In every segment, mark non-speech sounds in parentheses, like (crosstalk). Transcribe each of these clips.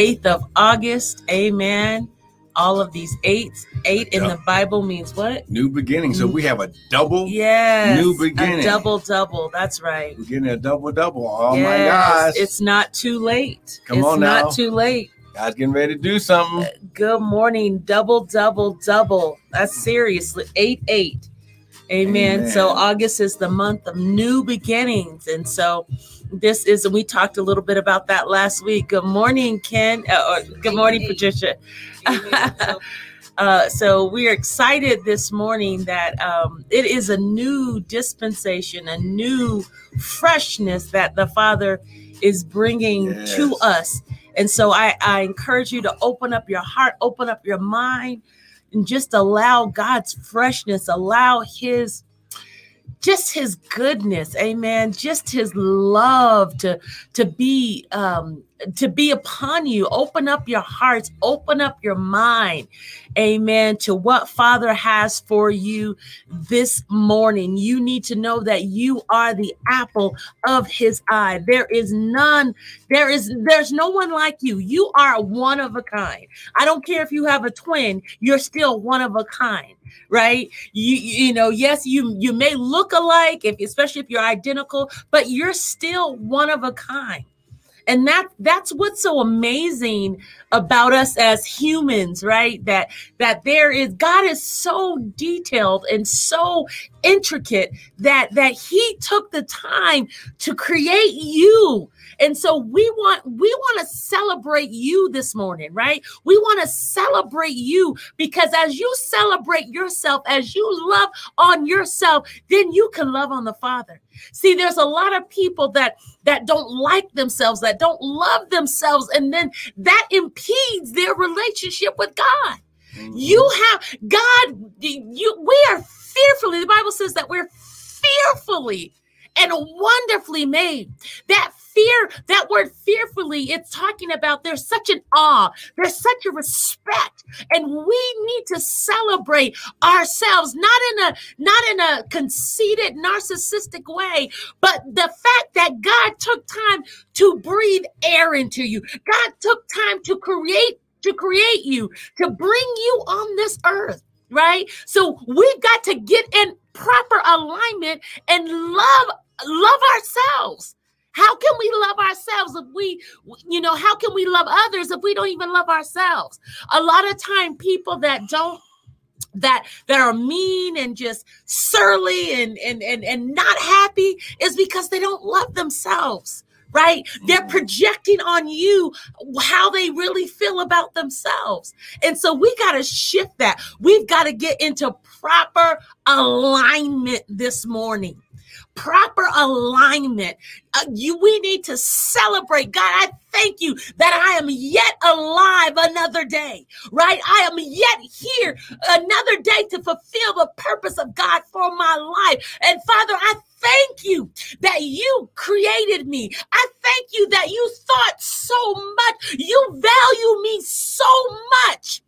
8th of August. Amen. All of these eights, eight in the Bible means what? New beginning. So we have a double. Yes. New beginning. A double double. That's right. We're getting a double double. Oh Yes, my gosh. It's not too late. Come it's on not too late. God's getting ready to do something. Good morning. Double, double, double. That's seriously eight, eight. Amen. Amen. So August is the month of new beginnings. And so this is, and we talked a little bit about that last week. Good morning, Ken. Uh, or good morning, Patricia. (laughs) Uh, so we are excited this morning that um, it is a new dispensation, a new freshness that the Father is bringing to us. And so I, I encourage you to open up your heart, open up your mind, and just allow God's freshness, allow His just his goodness amen just his love to to be um to be upon you. Open up your hearts. Open up your mind. Amen. To what father has for you this morning. You need to know that you are the apple of his eye. There is none there is there's no one like you. You are one of a kind. I don't care if you have a twin you're still one of a kind right? You you know yes you you may look alike if especially if you're identical but you're still one of a kind and that that's what's so amazing about us as humans right? That that there is god is so detailed and so intricate that that he took the time to create you and so we want we want to celebrate you this morning right we want to celebrate you because as you celebrate yourself as you love on yourself then you can love on the father see there's a lot of people that that don't like themselves that don't love themselves and then that impedes their relationship with god Mm-hmm. you have God, you we are fearfully, the Bible says that we're fearfully and wonderfully made. That fear, that word fearfully, it's talking about there's such an awe, there's such a respect, and we need to celebrate ourselves, not in a not in a conceited, narcissistic way, but the fact that God took time to breathe air into you. God took time to create to create you, to bring you on this earth, right? So we've got to get in proper alignment and love love ourselves. How can we love ourselves if we, you know, how can we love others if we don't even love ourselves? A lot of time people that don't that that are mean and just surly and and and, and not happy is because they don't love themselves right? They're mm-hmm. projecting on you how they really feel about themselves. And so we got to shift that. We've got to get into proper alignment this morning proper alignment. Uh, you we need to celebrate. God i thank you that i am yet alive another day right? I am yet here another day to fulfill the purpose of god for my life. And father i thank you that you created me. I thank you that you thought so much. You value me so much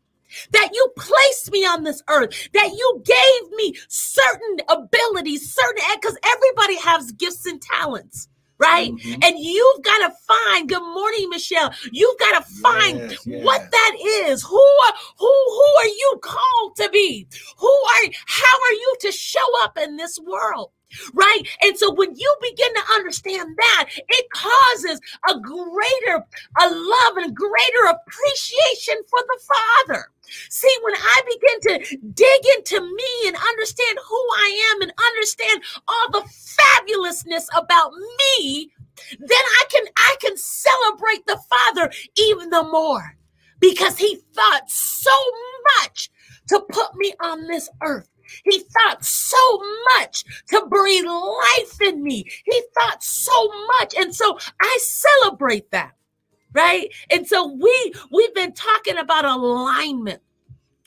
that you placed me on this earth, that you gave me certain abilities, certain, because everybody has gifts and talents. Right. Mhm. And you've got to find, good morning, Michelle. You've got to find Yes, yes. what that is. Who are, who, who are you called to be? Who are, how are you to show up in this world? Right. And so when you begin to understand that, it causes a greater, a love and greater appreciation for the Father. See, when I begin to dig into me and understand who I am and understand all the fabulousness about me, then I can I can celebrate the Father even the more because he thought so much to put me on this earth. He thought so much to breathe life in me. He thought so much. And so I celebrate that. Right? And so we we've been talking about alignment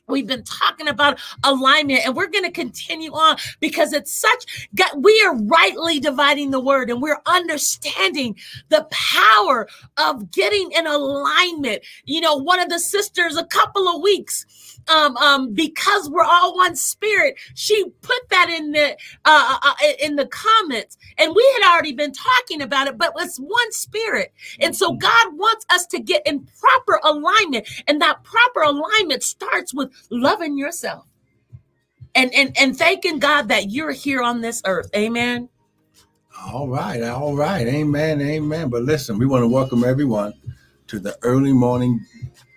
We've been talking about alignment and we're going to continue on because it's such, we are rightly dividing the word and we're understanding the power of getting in alignment. You know, one of the sisters a couple of weeks um, um, because we're all one spirit. She put that in the uh, uh, uh, in the comments, and we had already been talking about it. But it's one spirit, and so God wants us to get in proper alignment, and that proper alignment starts with loving yourself, and and and thanking God that you're here on this earth. Amen. All right, all right, amen, amen. But listen, we want to welcome everyone to the early morning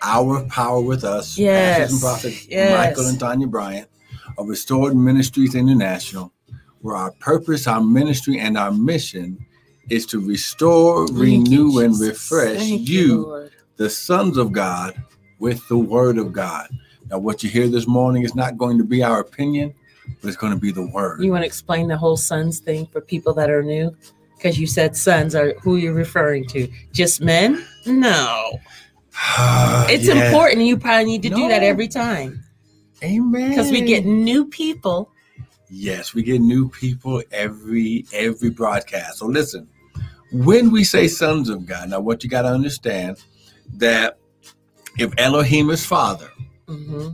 our Power with Us, yes. Pastors and Prophets yes. Michael and Tanya Bryant of Restored Ministries International, where our purpose, our ministry, and our mission is to restore, Thank renew, you, and refresh Thank you, you the sons of God, with the Word of God. Now, what you hear this morning is not going to be our opinion, but it's going to be the Word. You want to explain the whole sons thing for people that are new? Because you said sons are who you're referring to. Just men? No. (sighs) it's yeah. important. You probably need to no. do that every time. Amen. Because we get new people. Yes, we get new people every every broadcast. So listen, when we say sons of God, now what you got to understand that if Elohim is Father, mm-hmm.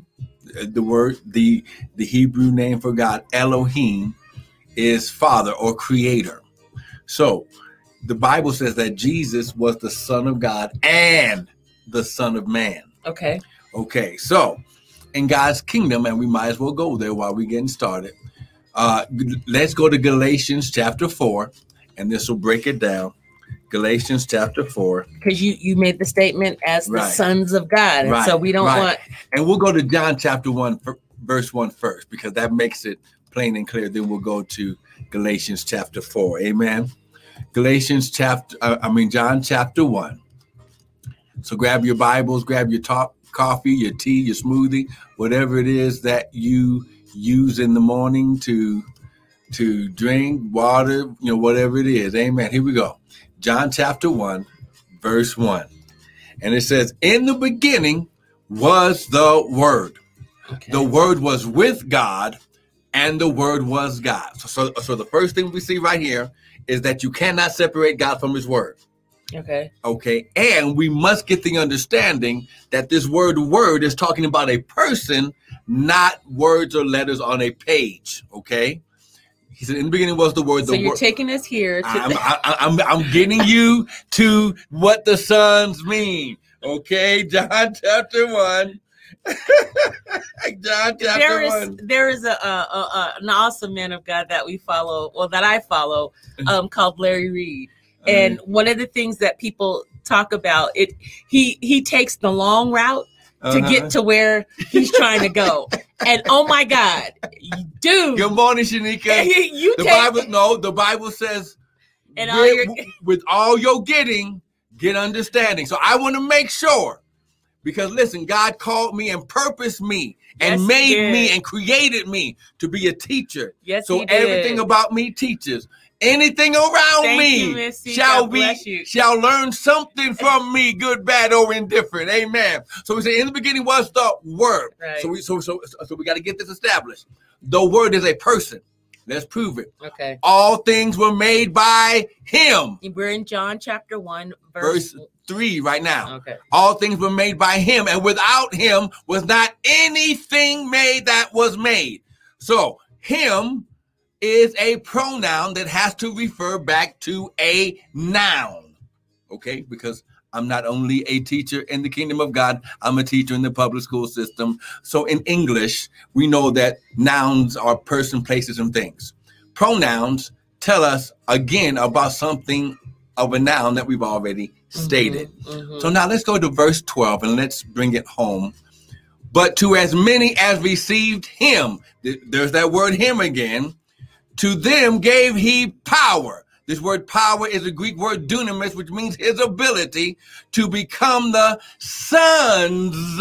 the word the the Hebrew name for God Elohim is Father or Creator. So the Bible says that Jesus was the Son of God and the Son of Man. Okay. Okay. So in God's kingdom, and we might as well go there while we're getting started. Uh, let's go to Galatians chapter 4, and this will break it down. Galatians chapter 4. Because you, you made the statement as the right. sons of God. Right. So we don't right. want. And we'll go to John chapter 1, verse 1 first, because that makes it plain and clear. Then we'll go to Galatians chapter 4. Amen. Galatians chapter, uh, I mean, John chapter 1. So grab your Bibles, grab your top coffee, your tea, your smoothie, whatever it is that you use in the morning to to drink, water, you know, whatever it is. Amen. Here we go. John chapter 1, verse 1. And it says, In the beginning was the Word. Okay. The Word was with God, and the Word was God. So, so, so the first thing we see right here is that you cannot separate God from His Word. Okay. Okay. And we must get the understanding that this word word is talking about a person, not words or letters on a page. Okay. He said, in the beginning was the word. So the you're word. taking us here. To I'm, I, I'm, I'm getting you to what the sons mean. Okay. John chapter 1. (laughs) John chapter there is, one. There is a, a, a, an awesome man of God that we follow, well, that I follow, um, called Larry Reed. And one of the things that people talk about it, he he takes the long route to uh-huh. get to where he's trying to go. (laughs) and oh my God, dude! Good morning, Shanika. (laughs) you the Bible no, the Bible says, and all your, with all your getting, get understanding. So I want to make sure, because listen, God called me and purposed me and yes, made me and created me to be a teacher. Yes, so everything about me teaches anything around Thank me you, shall be shall learn something from me, good, bad, or indifferent. Amen. So we say in the beginning was the word. Right. So we so so so we got to get this established. The word is a person. Let's prove it. Okay. All things were made by him. We're in John chapter 1, verse, verse 3 right now. Okay. All things were made by him, and without him was not anything made that was made. So, him is a pronoun that has to refer back to a noun. Okay, because I'm not only a teacher in the kingdom of God, I'm a teacher in the public school system. So in English, we know that nouns are person, places, and things. Pronouns tell us again about something of a noun that we've already mm-hmm, stated. Mm-hmm, mm-hmm. So now let's go to verse 12 and let's bring it home. But to as many as received him, there's that word him again to them gave he power. This word power is a Greek word dunamis, which means his ability to become the sons,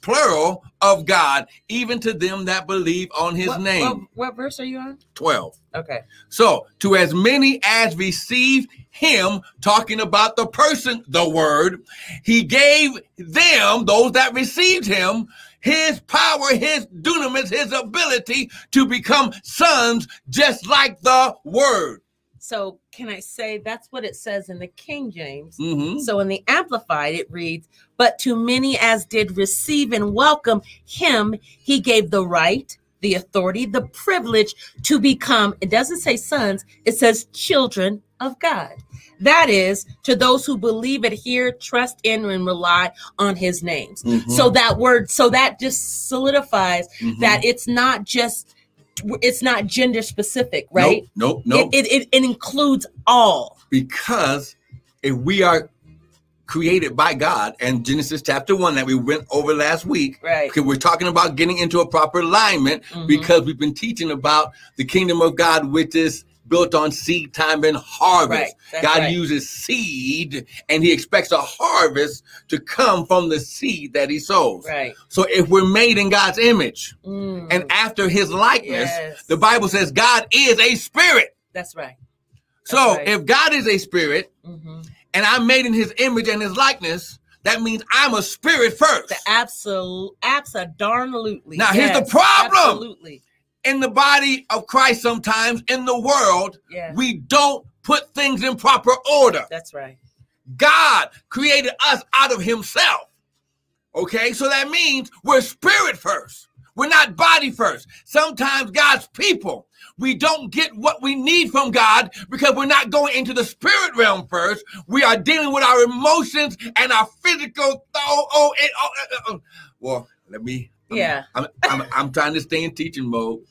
plural, of God, even to them that believe on his what, name. What, what, verse are you on? 12. Okay. So, to as many as received him, talking about the person, the word, he gave them, those that received him, his power, his dunamis, his ability to become sons, just like the word. So can I say that's what it says in the King James? Mhm. So in the Amplified, it reads, But to many as did receive and welcome him, he gave the right, the authority, the privilege to become, it doesn't say sons, it says children of God. That is to those who believe, adhere, trust in, and rely on his names. Mhm. So that word, so that just solidifies Mhm. that it's not just, it's not gender specific, right? Nope, nope, nope. It, it, it, includes all. because if we are created by God and Genesis chapter 1 that we went over last week Right. because we're talking about getting into a proper alignment Mhm. because we've been teaching about the kingdom of God which is built on seed time and harvest. Right, God right. uses seed and he expects a harvest to come from the seed that he sows. Right. So if we're made in God's image Mm, and after his likeness, Yes. the Bible says God is a spirit. that's right. So right. if God is a spirit hmm and I'm made in his image and his likeness, that means I'm a spirit first. The absolute, absolutely. Now, here's the problem. Absolutely. In the body of Christ, sometimes in the world, Yeah. we don't put things in proper order. That's right. God created us out of himself. Okay, so that means we're spirit first. We're not body first. Sometimes God's people, we don't get what we need from God because we're not going into the spirit realm first. We are dealing with our emotions and our physical. Oh, oh, it, oh, uh, uh. well, let me. I'm- Yeah. I'm, I'm, I'm trying to stay in teaching mode.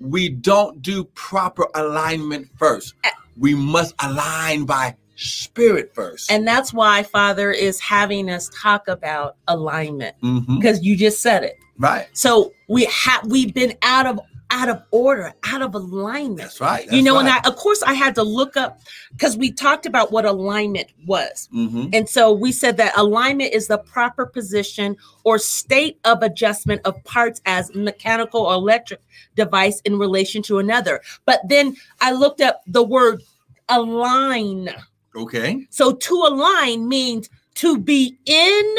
We don't do proper alignment first. We must align by spirit first. And that's why Father is having us talk about alignment Mhm. because you just said it. Right. So we have we've been out of out of order, out of alignment. That's right. you know, and. I of course I had to look up because we talked about what alignment was. Mhm. And so we said that alignment is the proper position or state of adjustment of parts as mechanical or electric device in relation to another. But then I looked up the word align. Okay. So to align means to be in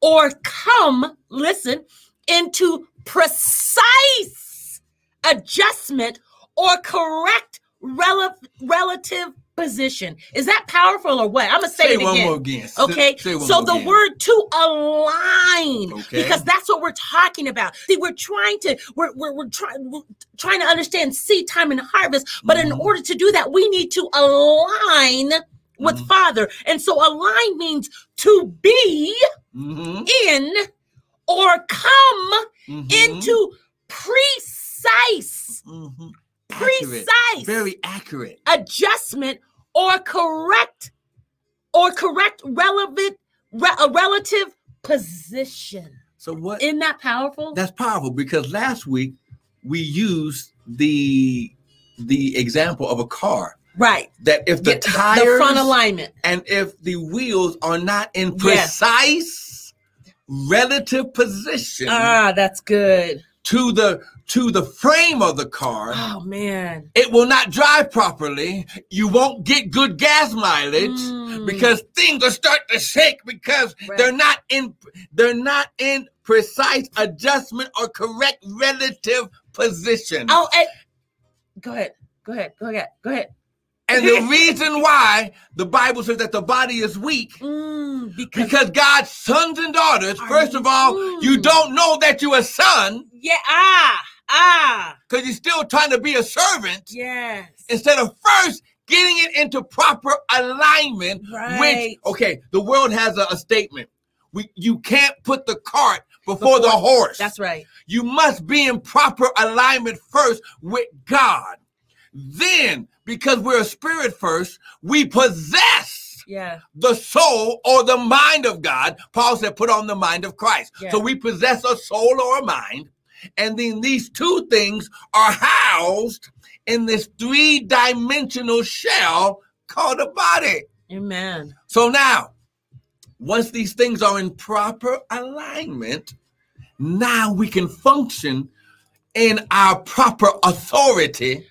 or come, listen, into precise adjustment or correct rel- relative position. Is that powerful or what? I'm going to say, Say it one again. more again. Okay, Say one so the again. word to align, Okay. because that's what we're talking about. See, we're trying to we're we're, we're trying we're trying to understand seed time and harvest, but in Mhm. order to do that, we need to align with Mhm. Father, and so align means to be Mhm. in or come Mhm. into precise, Mhm. Accurate. precise Very accurate. adjustment or correct or correct relevant re- a relative position. So what? Isn't that powerful? That's powerful because last week we used the the example of a car right. that if the Yeah, tires the front alignment. and if the wheels are not in precise relative position Ah, that's good. to the to the frame of the car Oh man. it will not drive properly you won't get good gas mileage Mm. because things will start to shake because Right. they're not in they're not in precise adjustment or correct relative position Oh, and, go ahead. Go ahead. Go ahead. Go ahead. and the reason why the bible says that the body is weak Mm, because, because god's sons and daughters first of all you Mm. don't know that you're a son yeah. Ah. Ah. because you're still trying to be a servant Yes. instead of first getting it into proper alignment Right. which okay the world has a, a statement we you can't put the cart before, the horse That's right. you must be in proper alignment first with god then because we're a spirit first we possess Yeah. the soul or the mind of God. Paul said, put on the mind of Christ. Yeah. So we possess a soul or a mind. And then these two things are housed in this three dimensional shell called a body. Amen. So now, once these things are in proper alignment, now we can function in our proper authority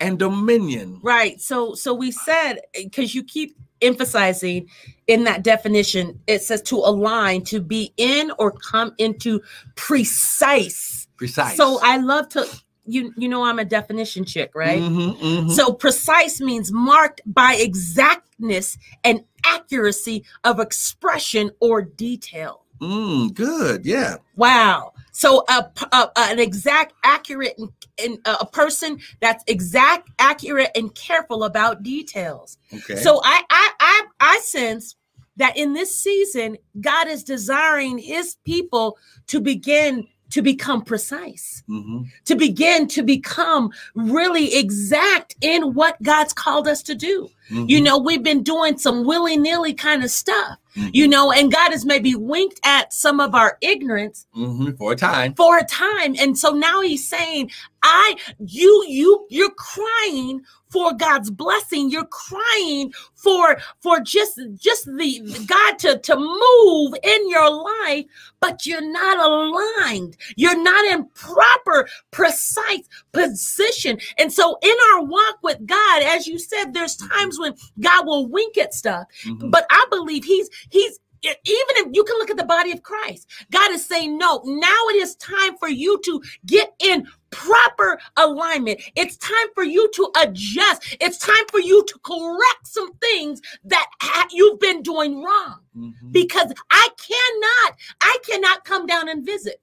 and dominion. Right. So so we said because you keep emphasizing in that definition, it says to align, to be in or come into precise. Precise. So I love to you you know I'm a definition chick, right? Mhm, mhm. So precise means marked by exactness and accuracy of expression or detail. Mm, good. Yeah. Wow. So a, a- an exact, accurate, and, and a person that's exact, accurate, and careful about details. Okay. So I, I I I sense that in this season, God is desiring His people to begin to become precise, Mhm. to begin to become really exact in what God's called us to do. Mhm. You know, we've been doing some willy nilly kind of stuff, Mhm. you know, and God has maybe winked at some of our ignorance Mhm. For a time. for a time. And so now he's saying, I, you, you, you're crying for God's blessing. You're crying for, for just, just the God to, to move in your life, but you're not aligned. You're not in proper, precise position. And so in our walk with God, as you said, there's times when God will wink at stuff, Mhm. but I believe he's, he's, even if you can look at the body of Christ, God is saying, no, now it is time for you to get in proper alignment. It's time for you to adjust. It's time for you to correct some things that ha- you've been doing wrong Mhm. because I cannot, I cannot come down and visit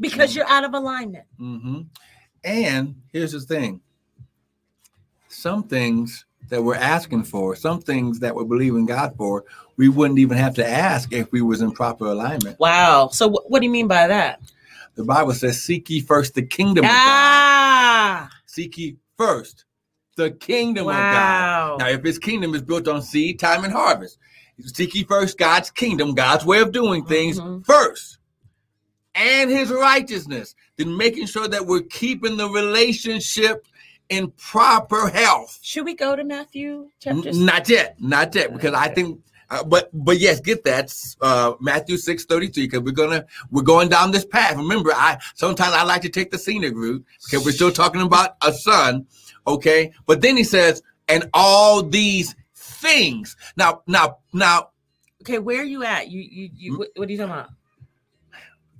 because Mhm. you're out of alignment. hmm And here's the thing some things that we're asking for, some things that we're believing God for, we wouldn't even have to ask if we was in proper alignment. Wow. So wh- what do you mean by that? The Bible says, Seek ye first the kingdom of God. Ah, Seek ye first the kingdom of. God. Now, if his kingdom is built on seed, time, and harvest, seek ye first God's kingdom, God's way of doing things Mhm. first, and his righteousness, then making sure that we're keeping the relationship in proper health. Should we go to Matthew chapter? Not yet, not yet, because I think. Uh, but but yes, get that uh, Matthew six thirty three because we're gonna we're going down this path. Remember, I sometimes I like to take the scenic route because we're still talking about a son, okay? But then he says, and all these things. Now now now Okay, where are you at? You you, you what, what are you talking about?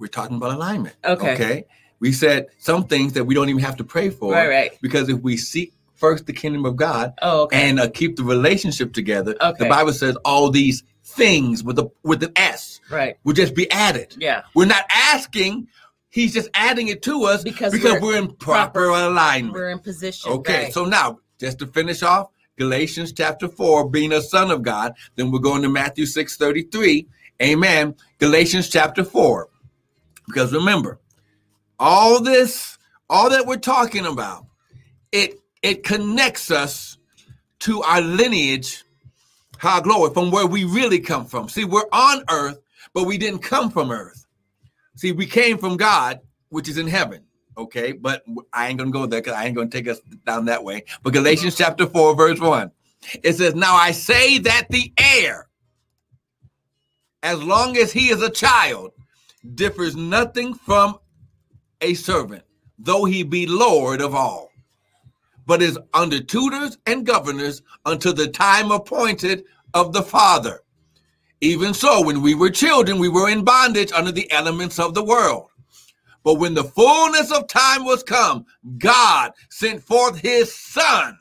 we're talking about alignment. Okay. Okay. We said some things that we don't even have to pray for Right, right. because if we seek first the kingdom of God, Oh, okay. and uh, keep the relationship together. Okay. The Bible says all these things with a with an S right. will just be added. Yeah. We're not asking; He's just adding it to us Because because, we're we're, in proper, alignment. We're in position. okay, right. so now just to finish off Galatians chapter four, being a son of God. Then we're going to Matthew six thirty three. Amen. Galatians chapter four, because remember, all this, all that we're talking about, it it connects us to our lineage, our glory, from where we really come from. See, we're on earth, but we didn't come from earth. See, we came from God, which is in heaven. Okay, but I ain't gonna go there because I ain't gonna take us down that way. But Galatians chapter 4, verse 1, it says, Now I say that the heir, as long as he is a child, differs nothing from a servant, though he be Lord of all, but is under tutors and governors until the time appointed of the Father. Even so, when we were children, we were in bondage under the elements of the world. But when the fullness of time was come, God sent forth his Son,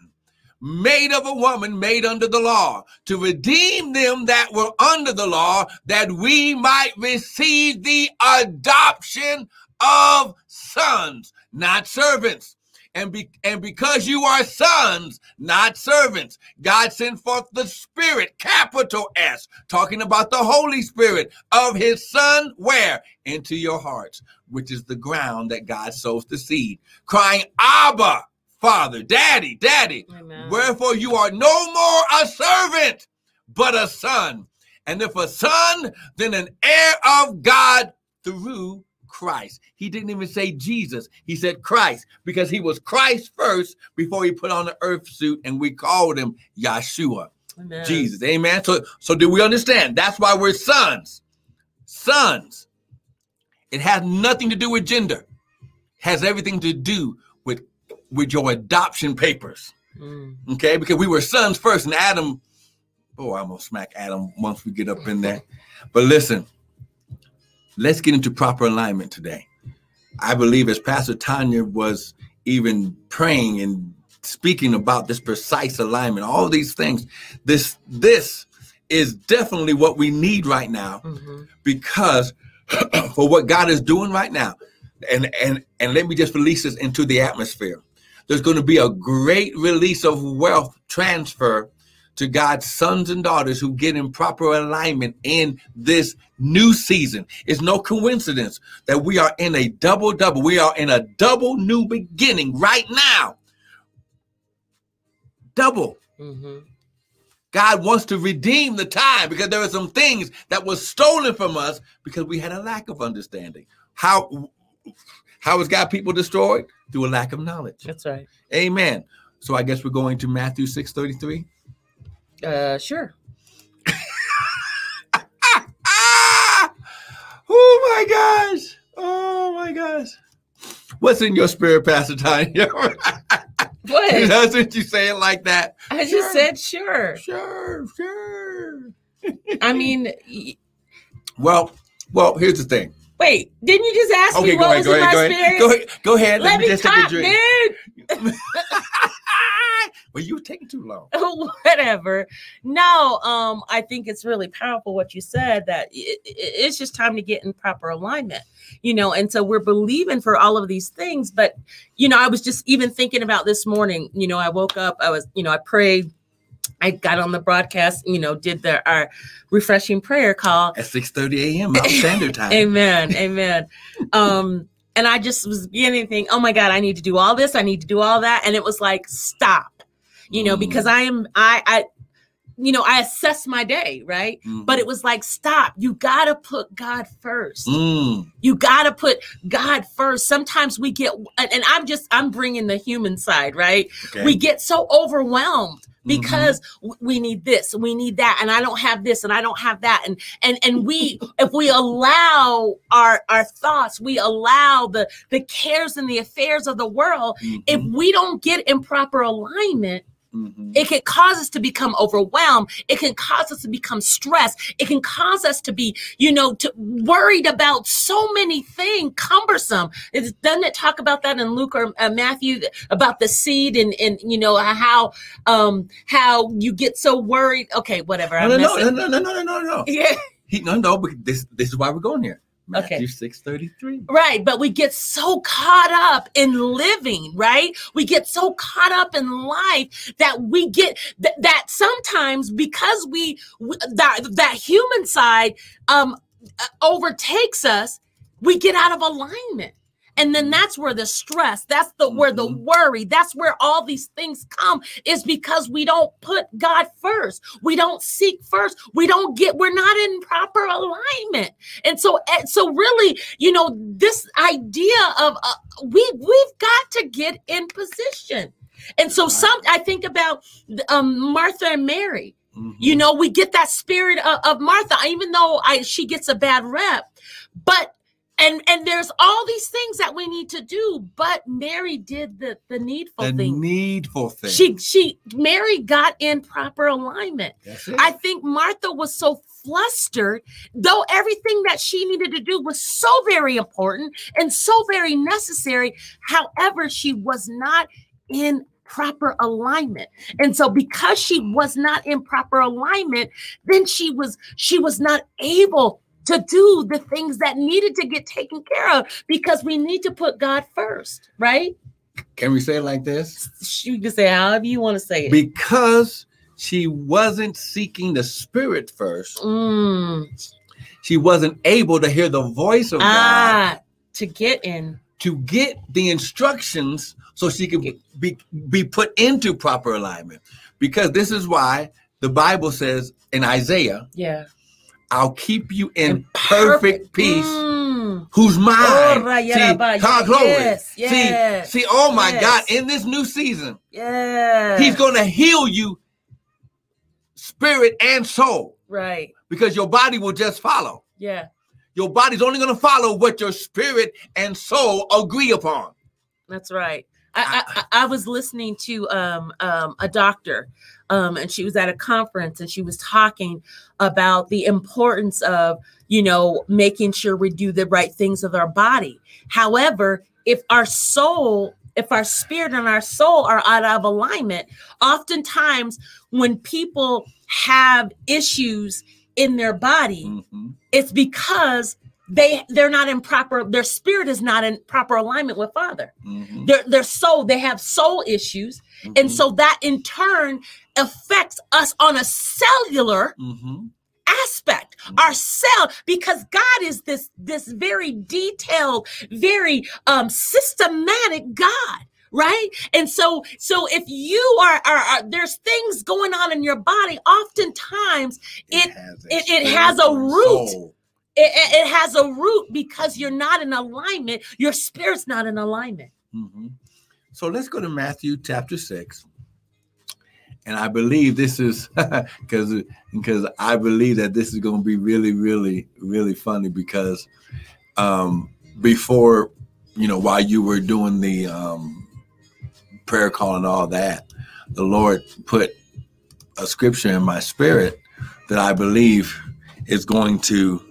made of a woman, made under the law, to redeem them that were under the law, that we might receive the adoption of sons, not servants. And, be, and because you are sons, not servants, God sent forth the Spirit, capital S, talking about the Holy Spirit of His Son, where? Into your hearts, which is the ground that God sows the seed, crying, Abba, Father, Daddy, Daddy. Amen. Wherefore you are no more a servant, but a son. And if a son, then an heir of God through Christ. He didn't even say Jesus. He said Christ because he was Christ first before he put on the earth suit and we called him Yeshua, Amen. Jesus. Amen. So so do we understand? That's why we're sons. Sons. It has nothing to do with gender. It has everything to do with with your adoption papers. Mm. Okay? Because we were sons first and Adam Oh, I'm gonna smack Adam once we get up in there. But listen, let's get into proper alignment today. I believe as Pastor Tanya was even praying and speaking about this precise alignment, all these things, this this is definitely what we need right now Mhm. because (clears throat) for what God is doing right now, and and and let me just release this into the atmosphere. There's going to be a great release of wealth transfer to God's sons and daughters who get in proper alignment in this new season. It's no coincidence that we are in a double double. We are in a double new beginning right now. Double. Mhm. God wants to redeem the time because there are some things that were stolen from us because we had a lack of understanding. How how has God people destroyed? Through a lack of knowledge. That's right. Amen. So I guess we're going to Matthew 6:33. Uh, sure. (laughs) Oh my gosh. Oh my gosh. What's in your spirit, Pastor Tanya? (laughs) What? Doesn't you say it like that? I just said sure. Sure, sure. (laughs) I mean, y- Well, well, here's the thing. wait, didn't you just ask Okay, me go what ahead, was go in ahead, my go ahead. spirit? Go ahead, go ahead. Let me just talk, take a drink. dude. (laughs) well, you were taking too long. (laughs) Whatever. No, um, I think it's really powerful what you said that it, it- it's just time to get in proper alignment, you know. And so we're believing for all of these things, but you know, I was just even thinking about this morning. You know, I woke up, I was, you know, I prayed. I got on the broadcast, you know, did the our refreshing prayer call, At 6:30 a.m. Mountain Standard (laughs) Time. Amen. Amen. Um, and I just was beginning to think, oh my God, I need to do all this, I need to do all that. And it was like, stop, you know, Mm. because I am I I you know, I assess my day, right? Mhm. But it was like, stop, you gotta put God first. Mm. You gotta put God first. Sometimes we get, and I'm just, I'm bringing the human side, right? Okay. We get so overwhelmed. Because w- we need this, we need that, and I don't have this, and I don't have that, and and and we, (laughs) if we allow our our thoughts, we allow the the cares and the affairs of the world. If Mhm. we don't get in proper alignment, Mhm. it can cause us to become overwhelmed. It can cause us to become stressed. It can cause us to be, you know, to worried about so many things, cumbersome. It, doesn't it talk about that in Luke or uh, Matthew about the seed and and you know how um how you get so worried? Okay, whatever. No, I'm no, no, messing- no, no, no, no, no, no. (laughs) Yeah, He, no, no, but this this is why we're going here. Matthew Okay. 6:33. right. But we get so caught up in living, right? We get so caught up in life that we get th- that sometimes because we w- that that human side um uh, overtakes us, we get out of alignment. And then that's where the stress, that's the where the Mhm. worry, that's where all these things come is because we don't put God first. We don't seek first. We don't get we're not in proper alignment. And so so really, you know, this idea of uh, we we've got to get in position. And so some I think about um Martha and Mary Mhm. you know we get that spirit of, of martha even though i she gets a bad rep but and and there's all these things that we need to do but mary did the the needful the thing. needful thing. she she mary got in proper alignment. I think martha was so flustered though everything that she needed to do was so very important and so very necessary however she was not in proper alignment. And so because she was not in proper alignment then she was she was not able to do the things that needed to get taken care of because we need to put god first right Can we say it like this? you can say however you want to say it Because she wasn't seeking the spirit first, Mm. she wasn't able to hear the voice of God ah to get in to get the instructions so she could be, be put into proper alignment. Because this is why the Bible says in Isaiah, yeah I'll keep you in perfect peace. Mm. Whose mind? Oh, see, God, glory. yes, yes, see, see, oh my yes. God, in this new season, yeah He's going to heal you, spirit and soul, right because your body will just follow. yeah Your body's only going to follow what your spirit and soul agree upon. that's right I, I, I was listening to um, um, a doctor, um, and she was at a conference, and she was talking about the importance of you know making sure we do the right things with our body. However, if our soul if our spirit and our soul are out of alignment, oftentimes when people have issues in their body, Mm-hmm. it's because they they're not in proper their spirit is not in proper alignment with father Mm-hmm. their their soul they have soul issues and so that in turn affects us on a cellular Mm-hmm. aspect our cell because god is this this very detailed very um systematic god right and so so if you are, are, are there's things going on in your body oftentimes It- has it- it has a root. soul. It, it, has a root because you're not in alignment. Your spirit's not in alignment. Mhm. So let's go to Matthew chapter six, and I believe this is (laughs) because because I believe that this is going to be really really really funny because um, before you know while you were doing the um, prayer call and all that, the Lord put a scripture in my spirit that I believe is going to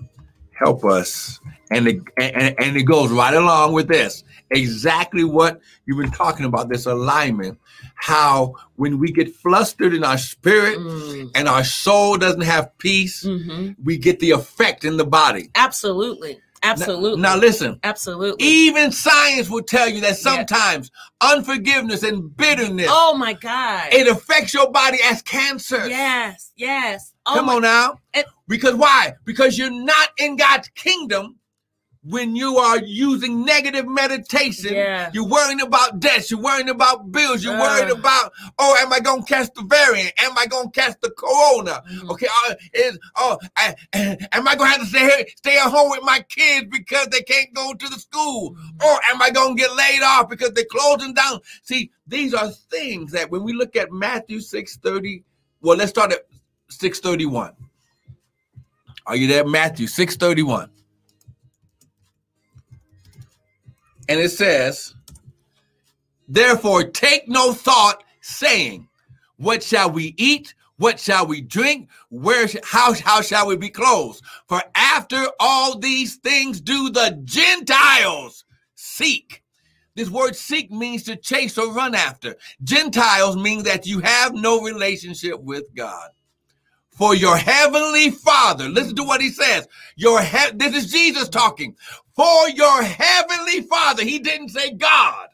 help us, and it, and, and it goes right along with this. Exactly what you've been talking about this alignment. How when we get flustered in our spirit Mm, and our soul doesn't have peace mhm. we get the effect in the body. Absolutely. Absolutely. now listen. Absolutely. Even science will tell you that sometimes unforgiveness and bitterness oh my god. it affects your body as cancer. Yes yes. Oh come my- on now because why because you're not in god's kingdom when you are using negative meditation, Yeah. you're worrying about debts, you're worrying about bills, you're worried about, oh, am I going to catch the variant? Am I going to catch the corona? Mhm. Okay, uh, is oh, I, am I going to have to stay here, stay at home with my kids because they can't go to the school? Or am I going to get laid off because they're closing down? See, these are things that when we look at Matthew 6:30, well, let's start at 631. Are you there? Matthew 631. And it says, Therefore, take no thought, saying, What shall we eat? What shall we drink? Where how, how shall we be clothed? For after all these things do the Gentiles seek. This word seek means to chase or run after. Gentiles means that you have no relationship with God. For your heavenly Father, listen to what he says. Your he- this is Jesus talking. For your heavenly Father, he didn't say God.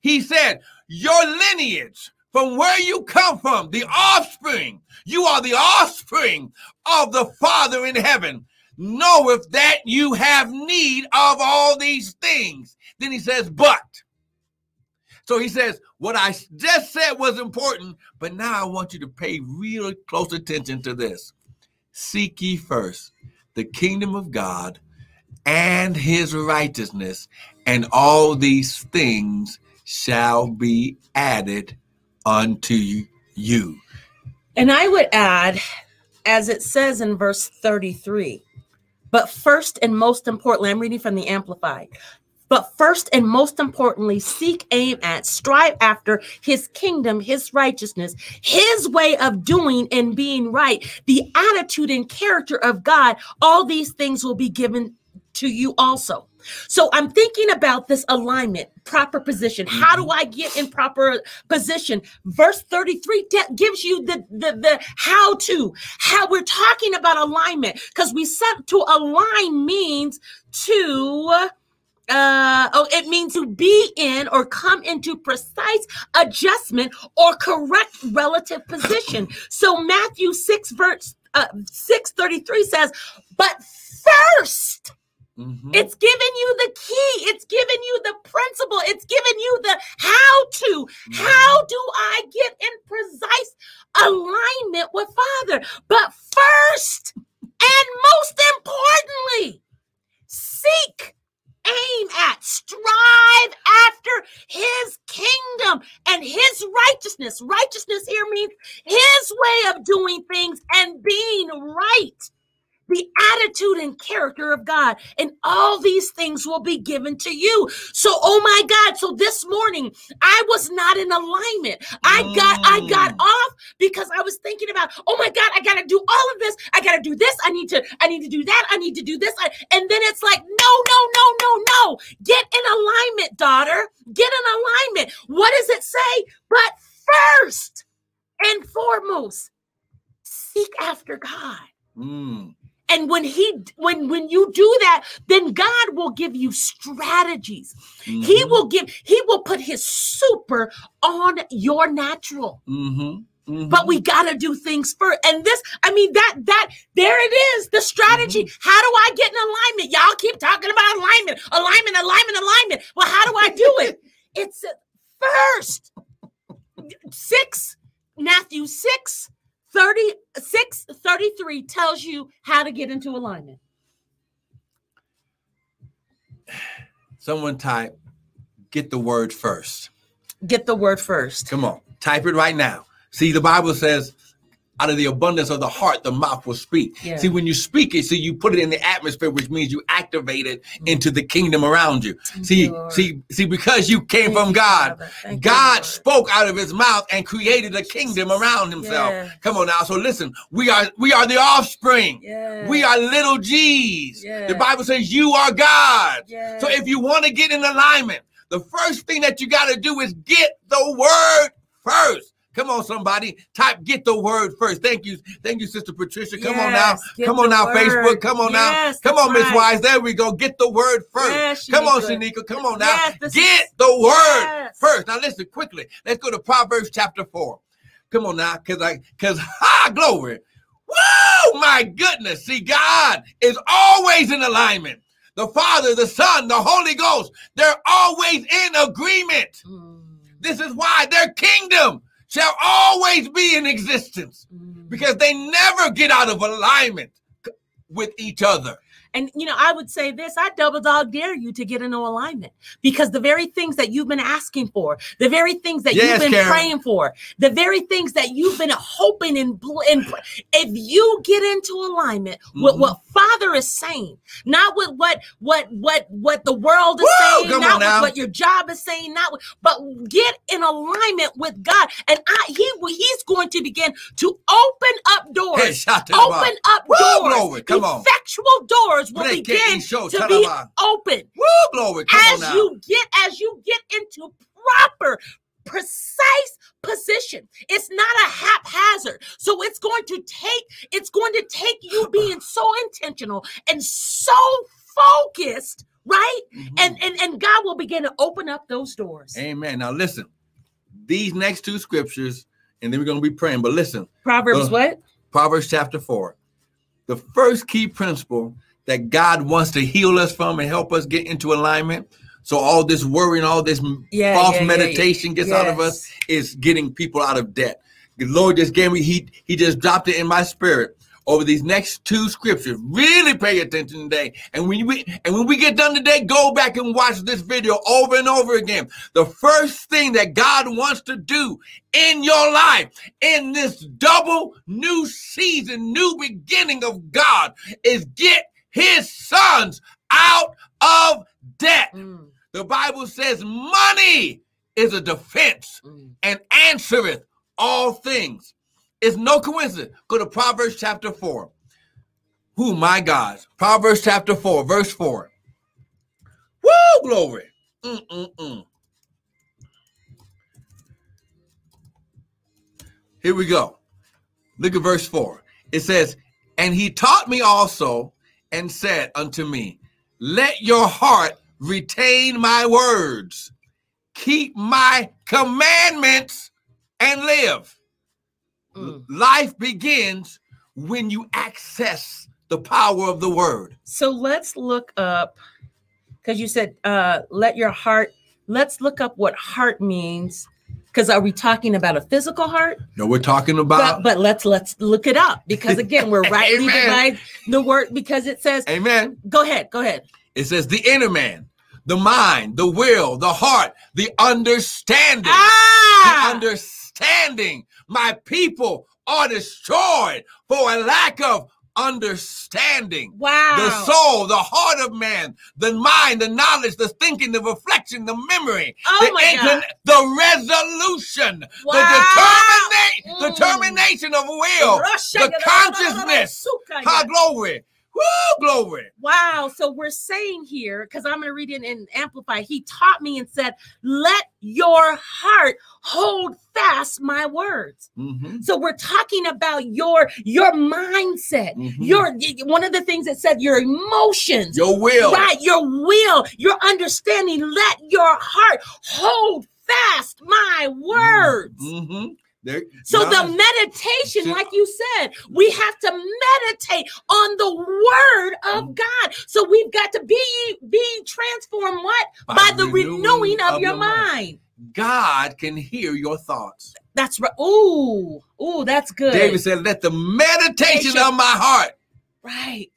He said, Your lineage, from where you come from, the offspring, you are the offspring of the Father in heaven. Knoweth that you have need of all these things. Then he says, But. So he says, What I just said was important, but now I want you to pay real close attention to this. Seek ye first the kingdom of God and his righteousness, and all these things shall be added unto you. And I would add, as it says in verse 33, but first and most importantly, I'm reading from the Amplified. But first and most importantly, seek, aim at, strive after his kingdom, his righteousness, his way of doing and being right, the attitude and character of God. All these things will be given to you also. So I'm thinking about this alignment, proper position. How do mm-hmm. I get in proper position? Verse 33 de- gives you the, the, the how to, how we're talking about alignment because we said to align means to uh oh it means to be in or come into precise adjustment or correct relative position so matthew 6 verse uh 633 says but first Mhm. it's giving you the key. It's giving you the principle. It's giving you the how to. How do I get in precise alignment with Father? But first and most importantly, seek, aim at, strive after his kingdom and his righteousness. Righteousness here means his way of doing things and being right. The attitude and character of God, and all these things will be given to you. So, oh my God. So this morning I was not in alignment. I got, I got Mm. off because I was thinking about, oh my God, I gotta do all of this. I gotta do this. I need to, I need to do that. I need to do this. I, and then it's like, no, no, no, no, no. Get in alignment, daughter. Get in alignment. What does it say? But first and foremost, seek after God. Mm. And when he when when you do that, then God will give you strategies. He Mhm. will give he will put his super on your natural. Mhm. Mhm. But we got to do things first. And this I mean that that there it is, the strategy. How do I get in alignment? Y'all keep talking about alignment, alignment, alignment, alignment. Well, how do I do it? (laughs) It's first 6 Matthew 6 36 33 tells you how to get into alignment. Someone type, get the word first. Get the word first. Come on, type it right now. See, the Bible says, out of the abundance of the heart, the mouth will speak. Yeah. See, when you speak it, see, you put it in the atmosphere, which means you activate it mm. into the kingdom around you. See, you, see, see, because you came Thank from God, Father. You, God spoke out of his mouth and created a kingdom around himself. Yes. Come on now. So listen, we are we are the offspring. Yes. We are little G's. The Bible says you are God. So if you want to get in alignment, the first thing that you got to do is get the word first. Come on, somebody. Type get the word first. Thank you. Thank you, Sister Patricia. Come on now. Come on now, word. Facebook. Come on Yes, now. Come on, Miss right. Wise. There we go. Get the word first. Yes, Come on, Shanika. Come on now. Yes, get is- the word Yes. first. Now listen quickly. Let's go to Proverbs chapter 4. Come on now, because I because (laughs) ha glory. Woo! My goodness. See, God is always in alignment. The Father, the Son, the Holy Ghost, they're always in agreement. Mm, This is why their kingdom shall always be in existence mm. because they never get out of alignment with each other. And you know, I would say this: I double dog dare you to get into alignment because the very things that you've been asking for, the very things that Yes, you've been Karen. praying for, the very things that you've been hoping and, bl- and if you get into alignment with Mhm. what Father is saying, not with what what what what the world is Woo, saying, not with what your job is saying, not with, but get in alignment with God, and I he he's going to begin to open up doors. Hey, shout to the Open up Woo, doors. glory. Come on. Effectual doors will begin to be open Woo, glory. As you get as you get into proper precise position it's not a haphazard so it's going to take it's going to take you (sighs) being so intentional and so focused right Mhm. and and and god will begin to open up those doors Amen. Now listen, these next two scriptures, and then we're going to be praying. But listen, proverbs Uh, what Proverbs chapter 4. The first key principle that God wants to heal us from and help us get into alignment. So all this worry and all this Yeah, false yeah, yeah, meditation gets out of us is getting people out of debt. The Lord just gave me, he, he just dropped it in my spirit over these next two scriptures. Really pay attention today. And when we and when we get done today, go back and watch this video over and over again. The first thing that God wants to do in your life in this double new season, new beginning of God is get his sons out of debt. Mm, The Bible says money is a defense mm. and answereth all things. It's no coincidence. Go to Proverbs chapter 4. Who, my God. Proverbs chapter 4, verse 4. Woo, glory. Mm-mm-mm. Here we go. Look at verse 4. It says, And he taught me also and said unto me, Let your heart retain my words, keep my commandments, and live. Mm. Life begins when you access the power of the word. So let's look up because you said uh let your heart let's look up what heart means because are we talking about a physical heart No, we're talking about. but let's let's look it up because again we're (laughs) rightly divide the word because it says Amen. go ahead go ahead It says the inner man, the mind, the will, the heart, the understanding. The ah understanding. My people are destroyed for a lack of understanding. Wow. The soul, the heart of man, the mind, the knowledge, the thinking, the reflection, the memory, Oh the, my God. the resolution, Wow. the determination, Mm. determination of will, Russia- the consciousness. High glory. Woo, glory. Wow. So we're saying here, because I'm going to read it in Amplify, he taught me and said, Let your heart hold fast my words. Mhm, So we're talking about your your mindset. mhm. Your one of the things that said your emotions. Your will. Right, your will, your understanding. Let your heart hold fast my words. Mhm. There- So the meditation, like you said, we have to meditate on the word of Mm. God. So we've got to be being transformed what? By, the renewing, of, your, mind. God can hear your thoughts. That's right. Ooh, ooh, that's good. David said, Let the meditation Meditation. of my heart Right.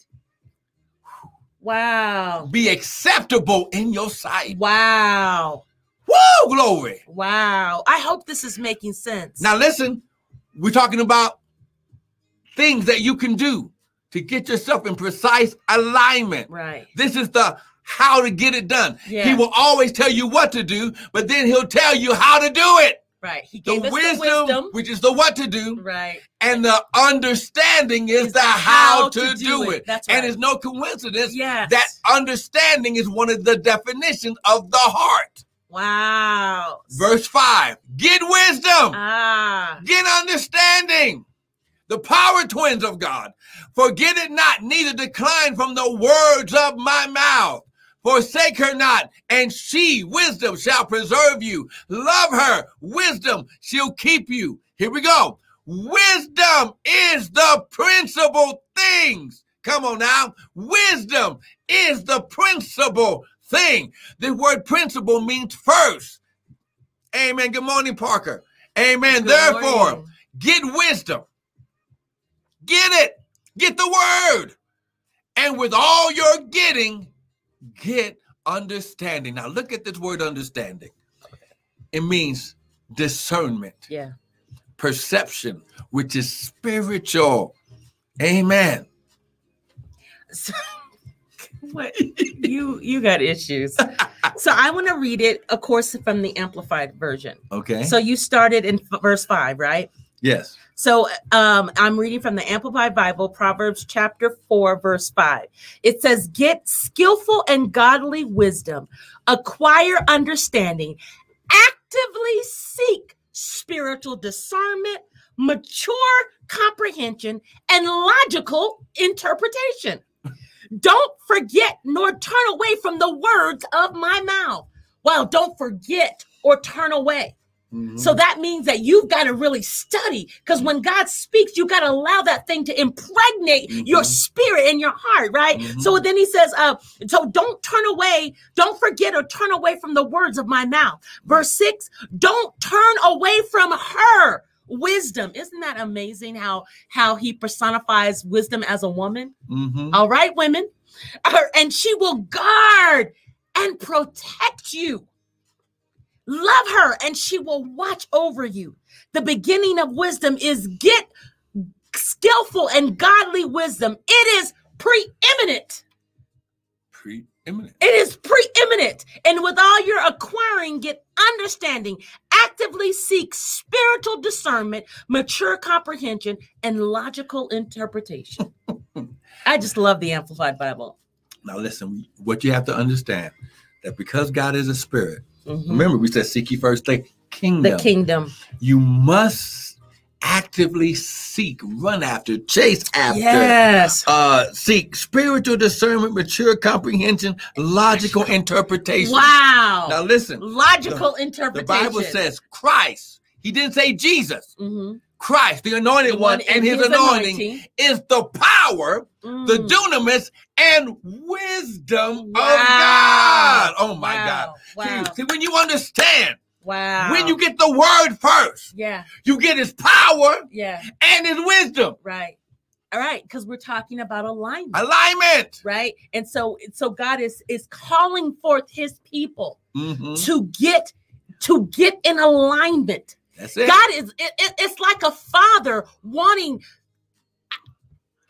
Wow. be acceptable in your sight. Wow. Woo, glory. Wow. I hope this is making sense. Now, listen, we're talking about things that you can do to get yourself in precise alignment. right. This is the how to get it done. Yeah. He will always tell you what to do, but then he'll tell you how to do it. Right. He The gave us wisdom, the wisdom. which is the what to do, Right. and the understanding is, the how, to, do, it. That's right. And it's no coincidence Yes. that understanding is one of the definitions of the heart. Wow. Verse 5 Get wisdom, Ah. get understanding. The power twins of God. Forget it not, neither decline from the words of my mouth. Forsake her not, and she, wisdom, shall preserve you. Love her, wisdom, she'll keep you. Here we go. Wisdom is the principal things. Come on now. Wisdom is the principal thing. The word principle means first. Amen. Good morning, Parker. Amen. Good Therefore, morning. get wisdom. Get it. Get the word. And with all you're getting, get understanding. Now, look at this word understanding. It means discernment, Yeah. perception, which is spiritual. Amen. So, what you you got issues. So I want to read it, of course, from the amplified version. Okay. So you started in verse five, right? yes. So um, I'm reading from the Amplified Bible, Proverbs chapter 4, verse 5. It says, Get skillful and godly wisdom, acquire understanding, actively seek spiritual discernment, mature comprehension, and logical interpretation. Don't forget nor turn away from the words of my mouth. Well, don't forget or turn away. Mhm. So that means that you've got to really study because when God speaks, you got to allow that thing to impregnate your Mhm. spirit and your heart, right? Mhm. So then he says, uh, so don't turn away, don't forget or turn away from the words of my mouth. Verse six, don't turn away from her wisdom. Isn't that amazing how how he personifies wisdom as a woman? Mhm. All right, women. And she will guard and protect you. Love her and she will watch over you. The beginning of wisdom is get skillful and godly wisdom. It is preeminent. Preeminent. It is preeminent. And with all your acquiring, get understanding. Actively seek spiritual discernment, mature comprehension, and logical interpretation. (laughs) I just love the Amplified Bible. Now, listen, what you have to understand that because God is a spirit, Mhm. remember we said seek ye first the kingdom. The kingdom. you must actively seek, run after, chase after, Yes. uh, seek spiritual discernment, mature comprehension, logical interpretation. Wow. Now listen, Logical the interpretation. The Bible says Christ. He didn't say Jesus. Mhm. Christ, the anointed The one, one and his, his anointing, anointing. is the power, the Mm. dunamis, and wisdom Wow. of God. Oh my Wow. God. Wow. See, see, when you understand, Wow. when you get the word first, Yeah. you get his power Yeah. and his wisdom. Right. All right. Because we're talking about alignment. Alignment. right and so so god is is calling forth his people Mhm. to get to get in alignment That's it. god is it, it- it's like a father wanting I,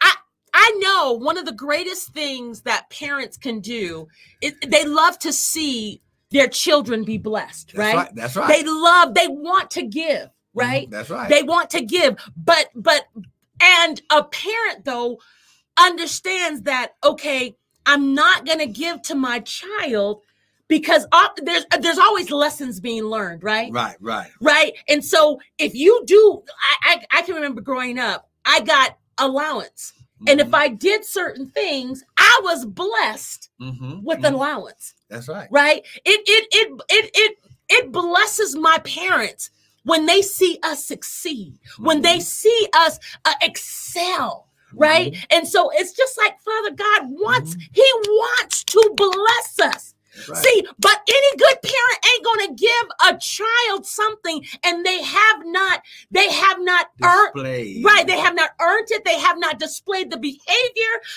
I I know one of the greatest things that parents can do is they love to see their children be blessed, That's right? right. That's right. They love, they want to give, Mhm, right? That's right. They want to give, but but and a parent though understands that okay, I'm not going to give to my child because there's there's always lessons being learned, right? right. Right. Right? And so if you do I I, I can remember growing up, I got allowance. And if I did certain things, I was blessed Mhm, with an allowance that's right. right? It it it it it it blesses my parents when they see us succeed when they Mhm, see us uh, excel right? Mhm, and so it's just like father god wants Mhm. he wants to bless us right. see but any good parent ain't gonna give a child something and they have not they have not earned. Right, they have not earned it. They have not displayed the behavior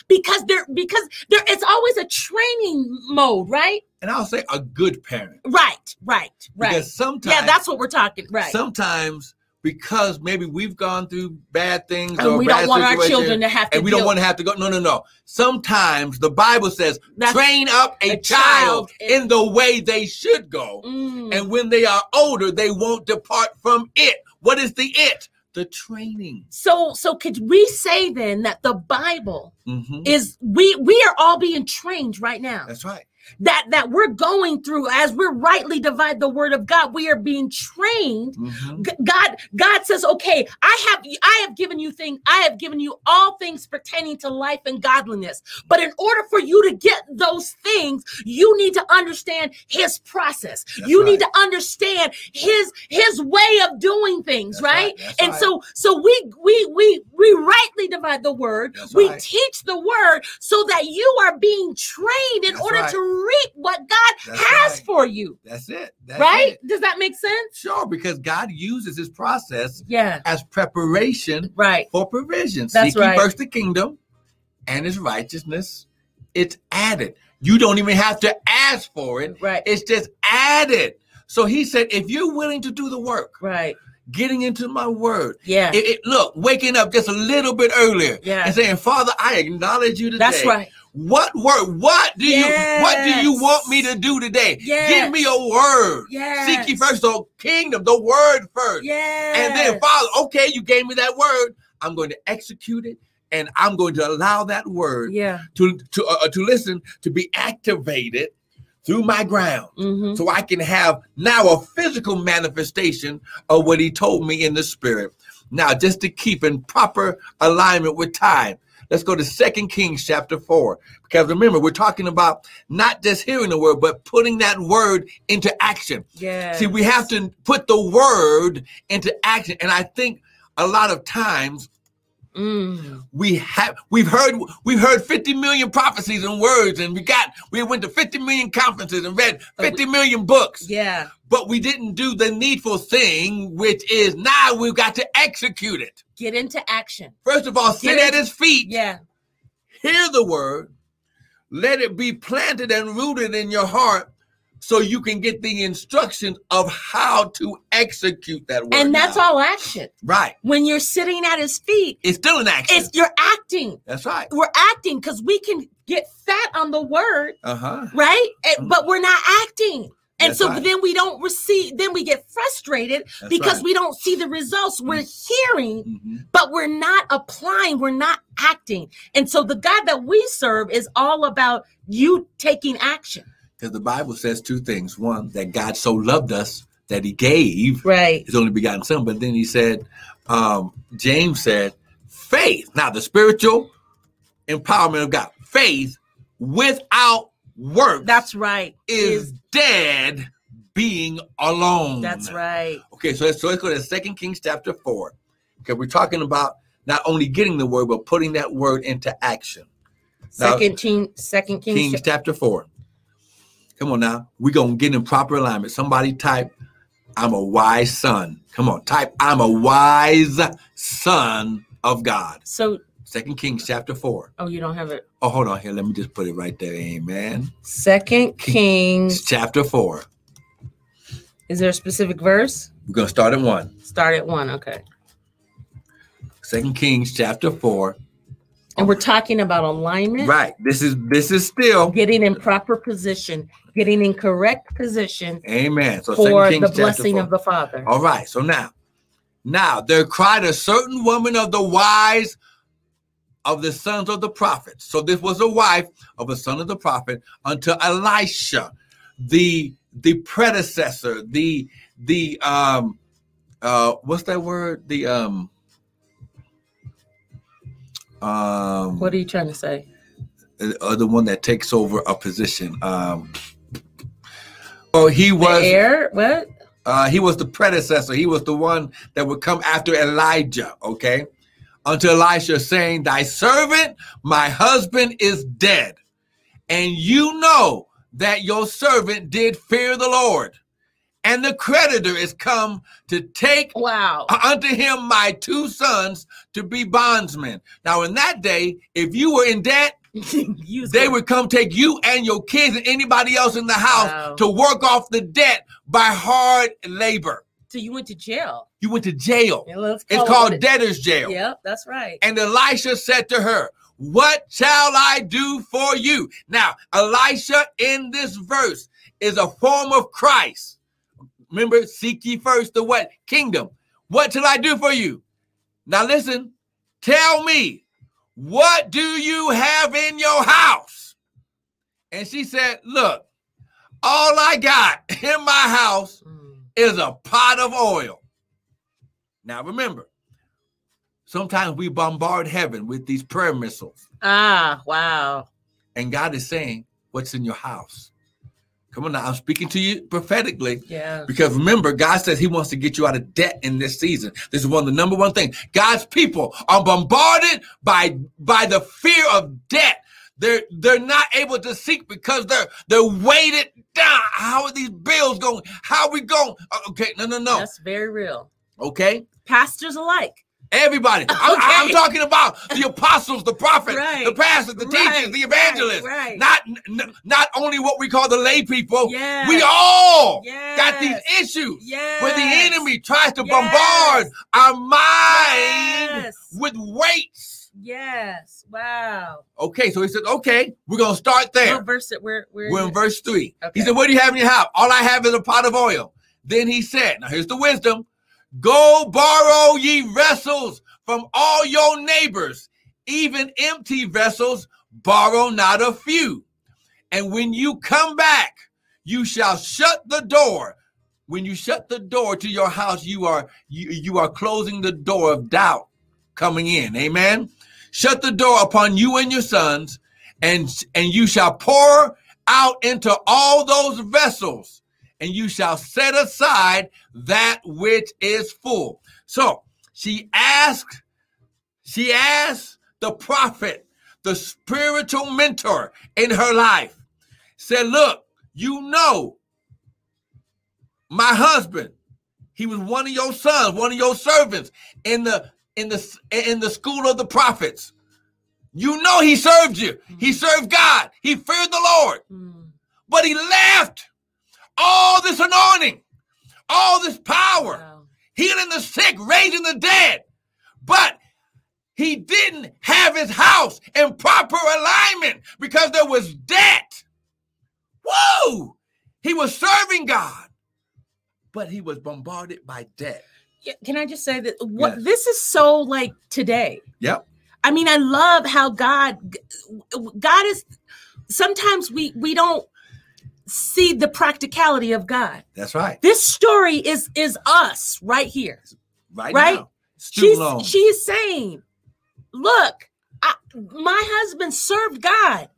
because they're because there it's always a training mode, right? And I'll say a good parent. Right, right, right. Because sometimes Yeah, that's what we're talking. Right. sometimes because maybe we've gone through bad things and or we don't want our children to have to. and we don't want to have to go. No, no, no. Sometimes the Bible says, That's- train up a, a child child in- in the way they should go. Mm, And when they are older, they won't depart from it. What is the it? The training. so, so could we say then that the Bible Mhm. is we we are all being trained right now? That's right. That that we're going through as we're rightly divide the word of God. We are being trained Mhm. G- God, God says, okay, I have I have given you things, I have given you all things pertaining to life and godliness. But in order for you to get those things, you need to understand his process. That's you need to understand his his way of doing things, That's right? That's And right. so so we we we we rightly divide the word. That's we right. teach the word so that you are being trained in order right. to reap what God That's has right. for you. that's it. That's right? it. Does that make sense? Sure, because God uses his process Yeah. as preparation Right. for provision. That's Seek right. first the kingdom and his righteousness. It's added. You don't even have to ask for it. Right. It's just added. So he said, if you're willing to do the work, Right. getting into my word, Yeah. it, it- look, waking up just a little bit earlier Yeah. and saying, Father, I acknowledge you today. That's right. What word? What do you what do you want me to do today? Yes. Give me a word. Yes. Seek ye first the kingdom, the word first. Yeah. And then, Father, okay, you gave me that word. I'm going to execute it, and I'm going to allow that word Yeah. to to uh, to listen to be activated through my ground, Mm-hmm. so I can have now a physical manifestation of what He told me in the spirit. Now, just to keep in proper alignment with time. Let's go to Second Kings chapter 4. Because remember, we're talking about not just hearing the word, but putting that word into action. Yeah. See, we have to put the word into action. And I think a lot of times Mm. we have we've heard we've heard 50 million prophecies and words, and we got we went to 50 million conferences and read 50 million books, Yeah. but we didn't do the needful thing, which is now we've got to execute it. Get into action. First of all, sit Get at his feet, Yeah. hear the word, let it be planted and rooted in your heart so you can get the instructions of how to execute that word. And that's now. all action. Right. When you're sitting at his feet, It's still an action. it's you're acting. that's right. We're acting because we can get fat on the word, Uh-huh. right? But we're not acting. And That's so right. then we don't receive, then we get frustrated That's because right. we don't see the results. We're hearing, Mhm. but we're not applying, we're not acting. And so the God that we serve is all about you taking action. Because the Bible says two things. One, that God so loved us that he gave Right. his only begotten son. But then he said, um, James said, faith. Now, the spiritual empowerment of God, faith without work That's right. is dead being alone. That's right. Okay, so let's, so let's go to Second Kings chapter 4. Okay, we're talking about not only getting the word, but putting that word into action. Now- Second King, Second Kings. Kings chapter 4. Come on now. We're going to get in proper alignment. Somebody type, I'm a wise son. Come on, type, I'm a wise son of God. So, Second Kings chapter 4. oh, you don't have it. Oh, hold on here. Let me just put it right there. Amen. Second Kings. chapter 4. Is there a specific verse? We're going to start at 1. Start at one. Okay. Second Kings chapter 4. And we're talking about alignment, Right. This is this is still getting in proper position, getting in correct position Amen. So for Kings the blessing 4. of the Father. All right. So now, now there cried a certain woman of the wise of the sons of the prophets. So this was a wife of a son of the prophet unto Elisha, the the predecessor, the the um uh what's that word? The um um What are you trying to say? the one that takes over a position. Um Oh, he The was heir? What? uh, he was the predecessor. He was the one that would come after Elijah. Okay. Unto Elisha saying, Thy servant, my husband, is dead. And you know that your servant did fear the Lord. And the creditor is come to take Wow. Uh, unto him my two sons to be bondsmen. Now, in that day, if you were in debt, (laughs) they would come take you and your kids and anybody else in the house Wow. to work off the debt by hard labor. So you went to jail. You went to jail. Let's It's called it. debtor's jail. Yep, that's right. And Elisha said to her, What shall I do for you? Now, Elisha in this verse is a form of Christ. Remember, seek ye first the what? Kingdom. What shall I do for you? Now listen, tell me, what do you have in your house? And she said, Look, all I got (laughs) in my house Mm. is a pot of oil. Now remember, sometimes we bombard heaven with these prayer missiles, Ah, wow. and God is saying, What's in your house? Come on now, I'm speaking to you prophetically. Yeah. Because remember, God says He wants to get you out of debt in this season. This is one of the number one things. God's people are bombarded by by the fear of debt. They're they're not able to seek because they're they're weighted down. How are these bills going? How are we going? Uh, Okay, no, no, no. That's very real. Okay, Pastors alike. Everybody. I'm, I'm talking about the apostles, the prophets, Right. the pastors, the Right, teachers, the evangelists. right. Not n- not only what we call the lay people. Yes. We all Yes. got these issues Yes. where the enemy tries to bombard our mind with weights. Yes. Wow. Okay, so he said, okay, we're gonna start there. What verse where where We're in verse three. Okay. He said, What do you have in your house? All I have is a pot of oil. Then he said, Now here's the wisdom go borrow ye vessels from all your neighbors, even empty vessels, borrow not a few. And when you come back, you shall shut the door. When you shut the door to your house, you are you, you are closing the door of doubt coming in. Amen. Shut the door upon you and your sons, and and you shall pour out into all those vessels, and you shall set aside that which is full. So she asked, she asked the prophet, the spiritual mentor in her life, said, Look, you know, my husband, he was one of your sons, one of your servants in the in the in the school of the prophets. You know he served you. He served God. He feared the Lord. Mm. But he left all this anointing, all this power, Wow. healing the sick, raising the dead. But he didn't have his house in proper alignment because there was debt. Whoa! He was serving God, but he was bombarded by debt. Yeah, Can I just say that what Yes. this is so like today? Yep. I mean, I love how God God is sometimes we we don't see the practicality of God. That's right. This story is is us right here. Right, Right? now. Student She's she's saying, "Look, I, my husband served God.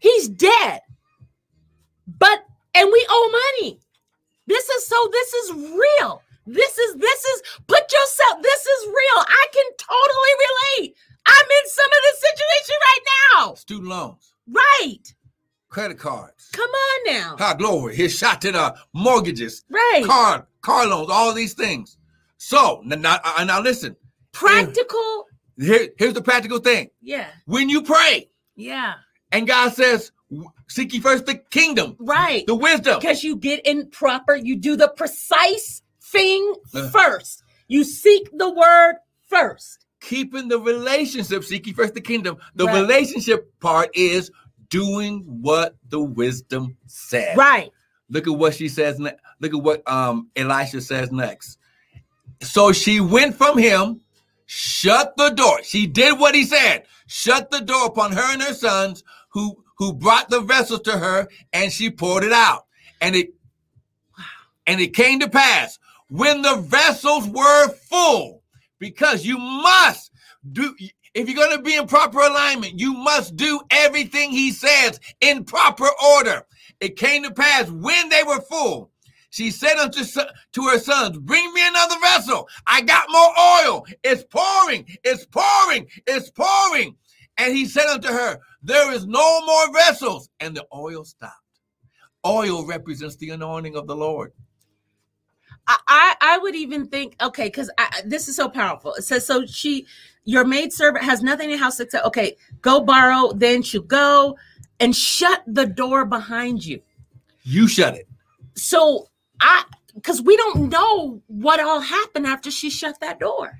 He's dead. But and we owe money. This is so this is real. This is this is put yourself this is real. I can totally relate. I'm in some of this situation right now. Student loans, Right. Credit cards. Come on now. Ah, glory. His shot to the mortgages, Right. car, car loans, all these things. So now, now, uh, listen. Practical. Here, here's the practical thing. Yeah. When you pray Yeah. and God says, seek ye first the kingdom, Right. the wisdom. because you get in proper, you do the precise thing Uh. first. You seek the word first. keeping the relationship, seeking first the kingdom. The Right. relationship part is doing what the wisdom said. Right. Look at what she says. Ne- look at what um Elisha says next. So she went from him, shut the door. She did what he said. Shut the door upon her and her sons, who who brought the vessels to her, and she poured it out. And it and it came to pass when the vessels were full, because you must do. If you're going to be in proper alignment, you must do everything he says in proper order. It came to pass when they were full. She said unto to her sons, Bring me another vessel. I got more oil. It's pouring. It's pouring. It's pouring. And he said unto her, There is no more vessels. And the oil stopped. Oil represents the anointing of the Lord. I, I I would even think okay because this is so powerful. It says so she your maid servant has nothing in house except okay go borrow then she'll go and shut the door behind you. You shut it. So I because we don't know what all happened after she shut that door.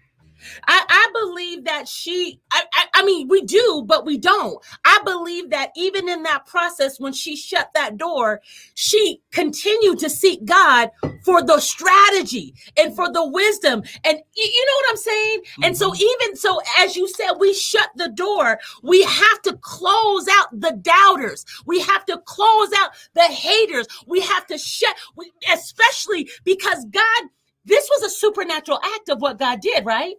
I, I believe that she, I, I, I mean, we do, but we don't. I believe that even in that process, when she shut that door, she continued to seek God for the strategy and for the wisdom. And you know what I'm saying? And so, mm-hmm. even so, as you said, we shut the door. We have to close out the doubters. We have to close out the haters. We have to shut, especially because God, this was a supernatural act of what God did, right?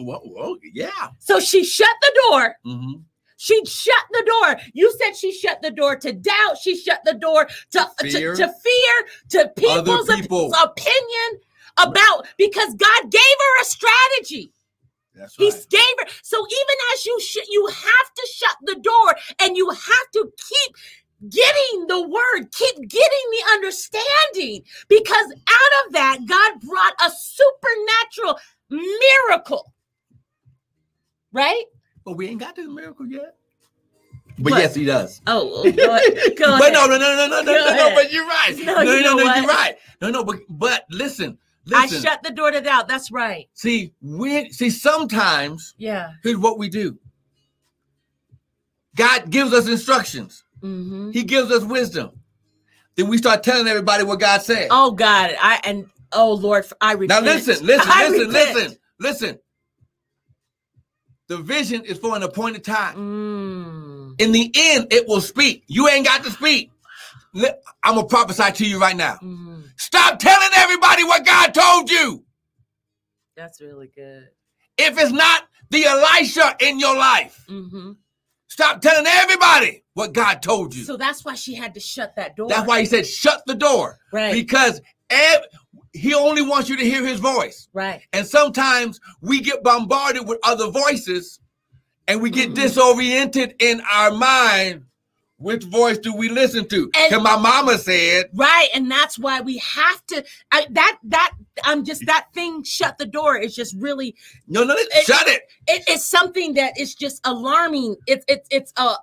Well, well yeah. So she shut the door. Mhm. She shut the door. You said she shut the door to doubt. She shut the door to Fear. to, to fear, to people's op- people. opinion about because God gave her a strategy. That's He gave her. So even as you sh- you have to shut the door and you have to keep getting the word, keep getting the understanding because out of that God brought a supernatural miracle. Right? But we ain't got this miracle yet. But What? yes, he does. Oh, go ahead. (laughs) Go but no, no, no, no, no, no, no, no, but you're right. No, No, no, you no, know no, what? you're right. No, no, but but listen, I shut the door to doubt. That's right. see, we see sometimes Yeah. here's what we do. God gives us instructions. hmm He gives us wisdom. Then we start telling everybody what God said. Oh God, I and oh Lord, I now listen, listen, I listen, repent. listen, listen. The vision is for an appointed time. Mm. In the end, it will speak. You ain't got to speak. I'm gonna prophesy to you right now. Mhm. Stop telling everybody what God told you. That's really good. If it's not the Elisha in your life, hmm stop telling everybody what God told you. So that's why she had to shut that door. That's why he said, shut the door. Right. Because ev- he only wants you to hear his voice. right. And sometimes we get bombarded with other voices and we get Mhm. disoriented in our mind. Which voice do we listen to? And- Because my mama said, Right, and that's why we have to. I, that that I'm just that thing. Shut the door is just really. no, no, It- shut it. It, it's something that is just alarming. It's it's it's uh,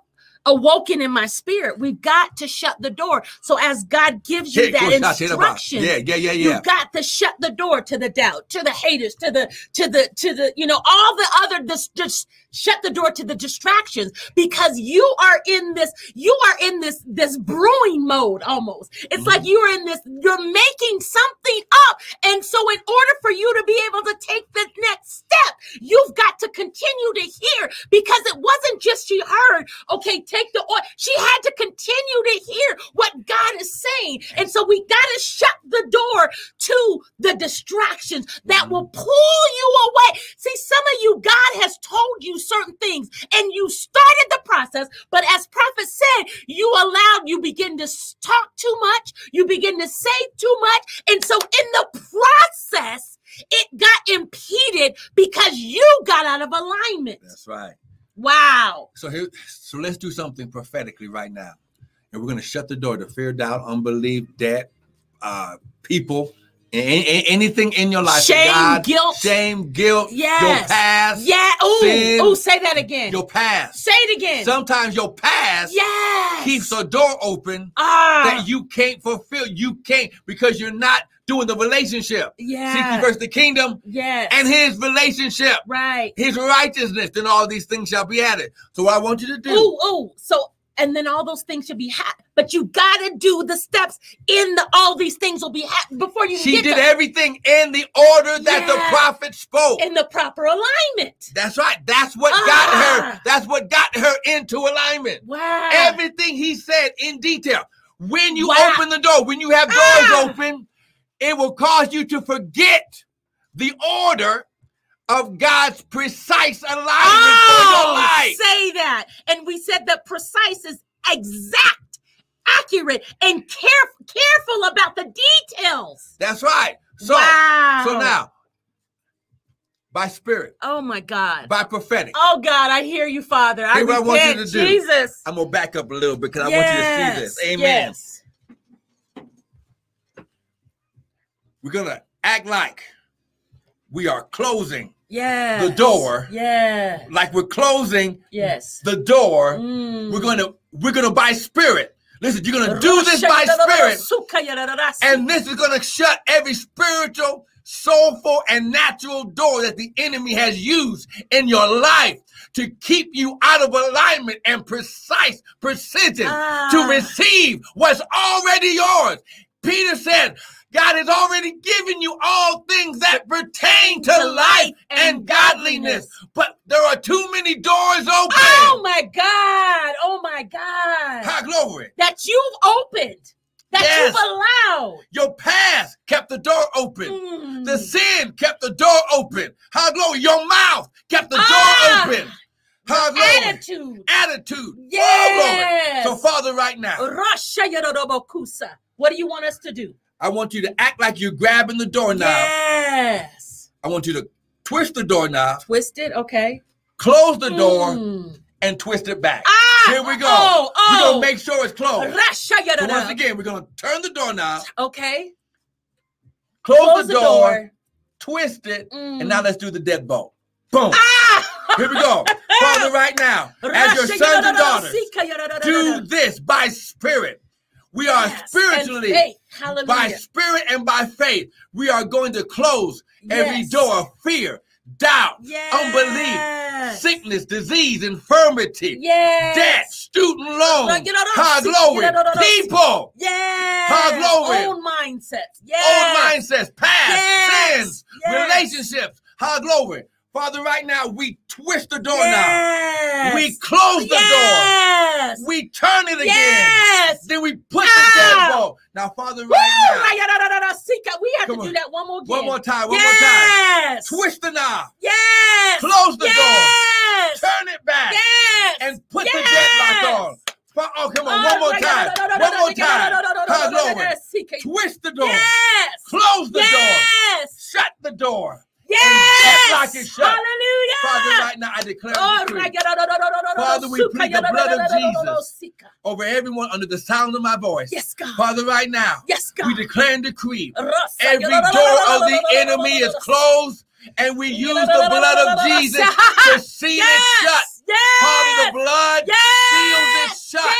awoken in my spirit. We've got to shut the door. So as God gives you that cool, shots, hit 'em up. instruction, Yeah, yeah, yeah, yeah. You've got to shut the door to the doubt, to the haters, to the to the to the you know all the other this just shut the door to the distractions because you are in this you are in this this brewing mode almost. It's like you're in this you're making something up and so in order for you to be able to take the next step, you've got to continue to hear because it wasn't just she heard, okay, take the oil. She had to continue to hear what God is saying. And so we got to shut the door to the distractions that will pull you away. See, some of you, God has told you certain things and you started the process, but as prophet said, you allowed, you begin to talk too much, you begin to say too much. And so in the process, it got impeded because you got out of alignment. That's right. Wow. So here, so let's do something prophetically right now, and we're going to shut the door to fear, doubt, unbelief, debt, uh, people, anything in your life. Shame, God, guilt. shame, guilt, Yes. your past, Yeah. Oh, sin, oh, say that again. your past. Say it again. Sometimes your past yes. keeps a door open ah. that you can't fulfill. You can't because you're not doing the relationship. Seek ye Yeah. first the kingdom Yes. and his relationship, right. his righteousness, then all these things shall be added. So what I want you to do. Ooh, ooh. So and then all those things should be ha- but you gotta do the steps in the all these things will be ha- before you She did to- everything in the order that the prophet spoke. in the proper alignment. That's right. That's what got Ah. her. That's what got her into alignment. Wow. Everything he said in detail. When you Wow. open the door, when you have doors Ah. open, it will cause you to forget the order of God's precise alignment for your Oh, life. say that. And we said that precise is exact, accurate, and care- careful about the details. That's right. So, wow. so now, by spirit, Oh my God. by prophetic, Oh God, I hear you, Father. I Here's what I want you repent, to do. Jesus. I'm gonna back up a little because I want you to see this. Amen. Yes. We're gonna act like we are closing, Yes. The door. Yeah. like we're closing Yes. the door. Mm. We're gonna we're gonna by spirit. Listen, you're gonna do this by spirit, and this is gonna shut every spiritual, soulful, and natural door that the enemy has used in your life to keep you out of alignment and precise precision to Ah. receive what's already yours. Peter said, God has already given you all things that pertain to life and godliness, but there are too many doors open. Oh my God. Oh my God. High glory. That you've opened. That Yes. you've allowed. Your past kept the door open. Mm. The sin kept the door open. High glory. Your mouth kept the Ah. door open. High glory. Attitude. Attitude. Oh, Yes. glory. So, Father, right now, What do you want us to do? I want you to act like you're grabbing the doorknob. Yes. I want you to twist the doorknob, Twist it. Okay. close the door, Mm. and twist it back. Ah. Here we go. Oh. oh. We're Oh. gonna make sure it's closed. So once again, we're gonna turn the doorknob, Okay. close, Close the, door, twist it, Mm. and now let's do the deadbolt. Boom. Ah. Here we go. (laughs) Father, right now, as your sons and daughters, do this by spirit. We are Yes, spiritually, by spirit and by faith, we are going to close every door of fear, doubt, unbelief, sickness, disease, infirmity, Yes. debt, student loan, Like, you know, don't high glory, you know, don't people, Yes. High glory. Old mindsets. old Yes. mindsets, past, Yes. sins, Yes. relationships, high glory. Father, right now, we twist the door now. We close the yes. door. We turn it again. Yes. Then we put Ah. the deadbolt. Now, Father, Woo! right now, Ra-ya-da-da-da-da, Sika. We have Come to on. do that one more again. one more time, one more time. yes. Twist the knob, Yes. close the door, yes. turn it back, Yes. and put the Yes. deadlock on. Oh, come on, one more time. One more time. Twist the door. Yes. Close the door. Yes. Shut the door. Yes! Hallelujah! Father, right now I declare Father, we plead the blood of Jesus over everyone under the sound of my voice. Yes, God. Father, right now, yes, God. we declare and decree every door of the enemy is closed and we use the blood of Jesus to seal it shut. Father, the blood seals it shut.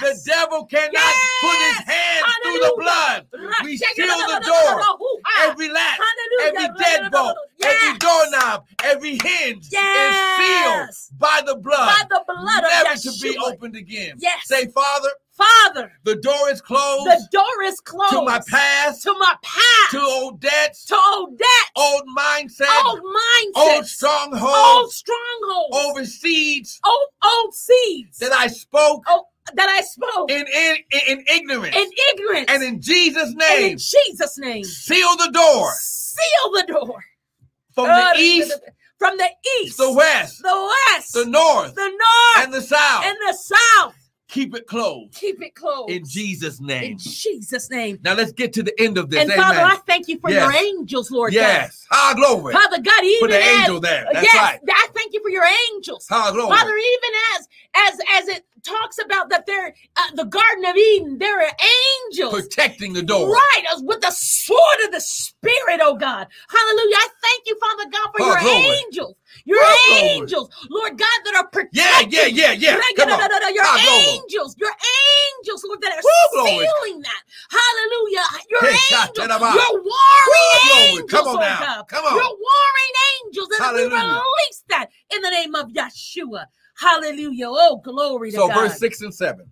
The devil cannot Yes. put his hands through the blood. We seal the door, every latch, every deadbolt, every doorknob, every hinge is sealed by the blood, By the blood of never to be opened again. Yes. Say, Father, Father, the door is closed the door is closed to my past, to my past, to old debts, to old debts, old mindset, old mindsets, old strongholds, old strongholds, over seeds old, old seeds that I spoke oh, that I spoke in, in, in ignorance. in ignorance. and in Jesus' And name, in Jesus' name, seal the door seal the door from the east, from the east, the west, the west, the north, the north, and the south. and the south. Keep it closed Keep it closed in Jesus' name. in. Jesus' name. Now let's get to the end of this. And Amen. Father, I thank you for Yes. your angels, Lord yes. Ah, glory. God. Father God, even Put the as, angel there. That's yes, right. I thank you for your angels. Ah, glory. Father, even as as as it talks about that they're uh, the Garden of Eden, there are angels. Protecting the door. Right, with the sword of the Spirit, oh God. Hallelujah. I thank you, Father God, for Oh, your glory. angels. Your Oh, angels, Lord God, that are protecting. yeah, yeah, yeah. yeah. Come on. Your glory. angels, your angels, Lord, that are glory. sealing that. Hallelujah. Your Hey, angels, your angels, Come on oh now. God. Come on. Your warring angels, and we release that in the name of Yeshua. Hallelujah. Oh, glory to So God. verse six and seven.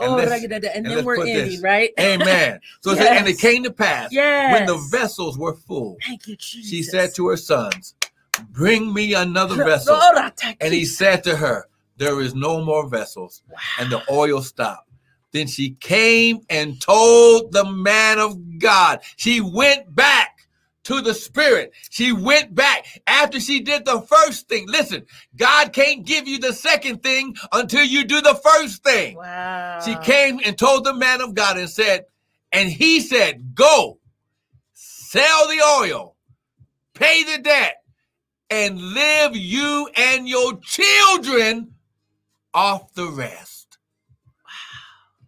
And oh, and, and then we're ending, this. right? (laughs) Amen. So it said, and it came to pass yes. when the vessels were full, Thank you, Jesus. she said to her sons, Bring me another vessel. And he said to her, There is no more vessels. And the oil stopped. Then she came and told the man of God. She went back to the spirit. She went back after she did the first thing. Listen, God can't give you the second thing until you do the first thing. Wow. She came and told the man of God and said, and he said, Go, sell the oil, pay the debt, and live you and your children off the rest. Wow.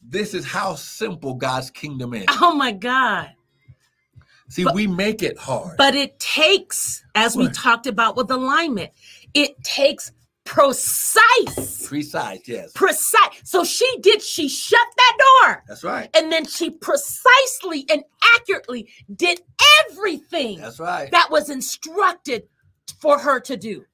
This is how simple God's kingdom is. Oh my God. See, But- we make it hard. But it takes, as we talked about with alignment, it takes precise, Precise, yes. precise. So she did, she shut that door. That's right. And then she precisely and accurately did everything That's right. that was instructed for her to do.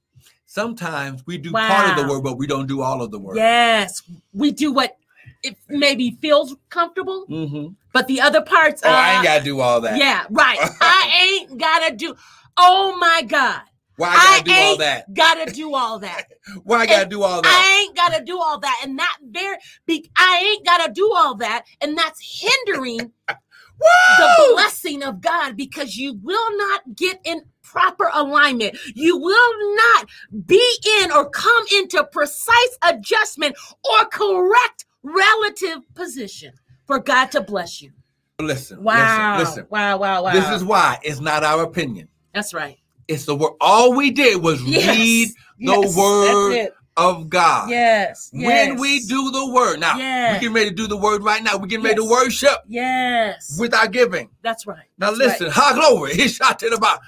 Sometimes we do part of the Wow. work, but we don't do all of the work. Yes, we do what it maybe feels comfortable, Mm-hmm. but the other parts, Oh, I ain't uh, got to do all that. yeah, right. (laughs) I ain't gotta do. Oh my God, Why I got to do all that? gotta do all that. (laughs) Why I got to and do all that? I ain't gotta do all that, and that very, be, I ain't gotta do all that, and that's hindering (laughs) the blessing of God because you will not get in proper alignment. You will not be in or come into precise adjustment or correct relative position for God to bless you. Listen, Wow. listen, listen. Wow, wow, wow. This is why it's not our opinion. that's right. It's the word. All we did was Yes. read the Yes, word of God. Yes. When yes, we do the word, now Yes. we getting ready to do the word right now. We're getting ready to worship Yes. with our giving. that's right. Now That's listen, high glory. (laughs) He shot to the bottom.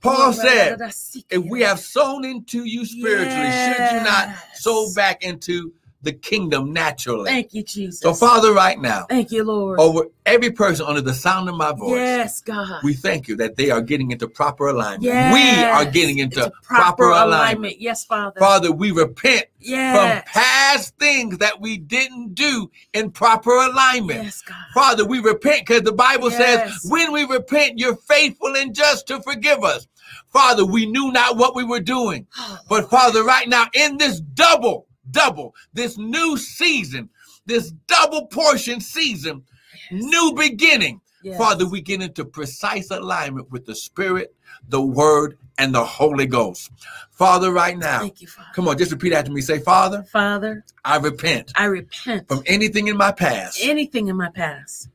Paul right. said, if we have sown into you spiritually, should you not sow back into the kingdom naturally? Thank you, Jesus. So, Father, right now, Thank you, Lord. over every person under the sound of my voice, yes, God. we thank you that they are getting into proper alignment. Yes. We are getting into a proper, alignment. Yes, Father. Father, we repent yes. from past things that we didn't do in proper alignment. Yes, God. Father, we repent because the Bible Yes. says, when we repent, you're faithful and just to forgive us. Father, we knew not what we were doing. Oh, But Father, right now, in this double, double, this new season, this double portion season, new beginning, yes. Father, we get into precise alignment with the Spirit, the Word, and the Holy Ghost. Father, right now, Thank you, Father. come on, just repeat after me. Say, Father, Father, I repent I repent from anything in my past, anything in my past,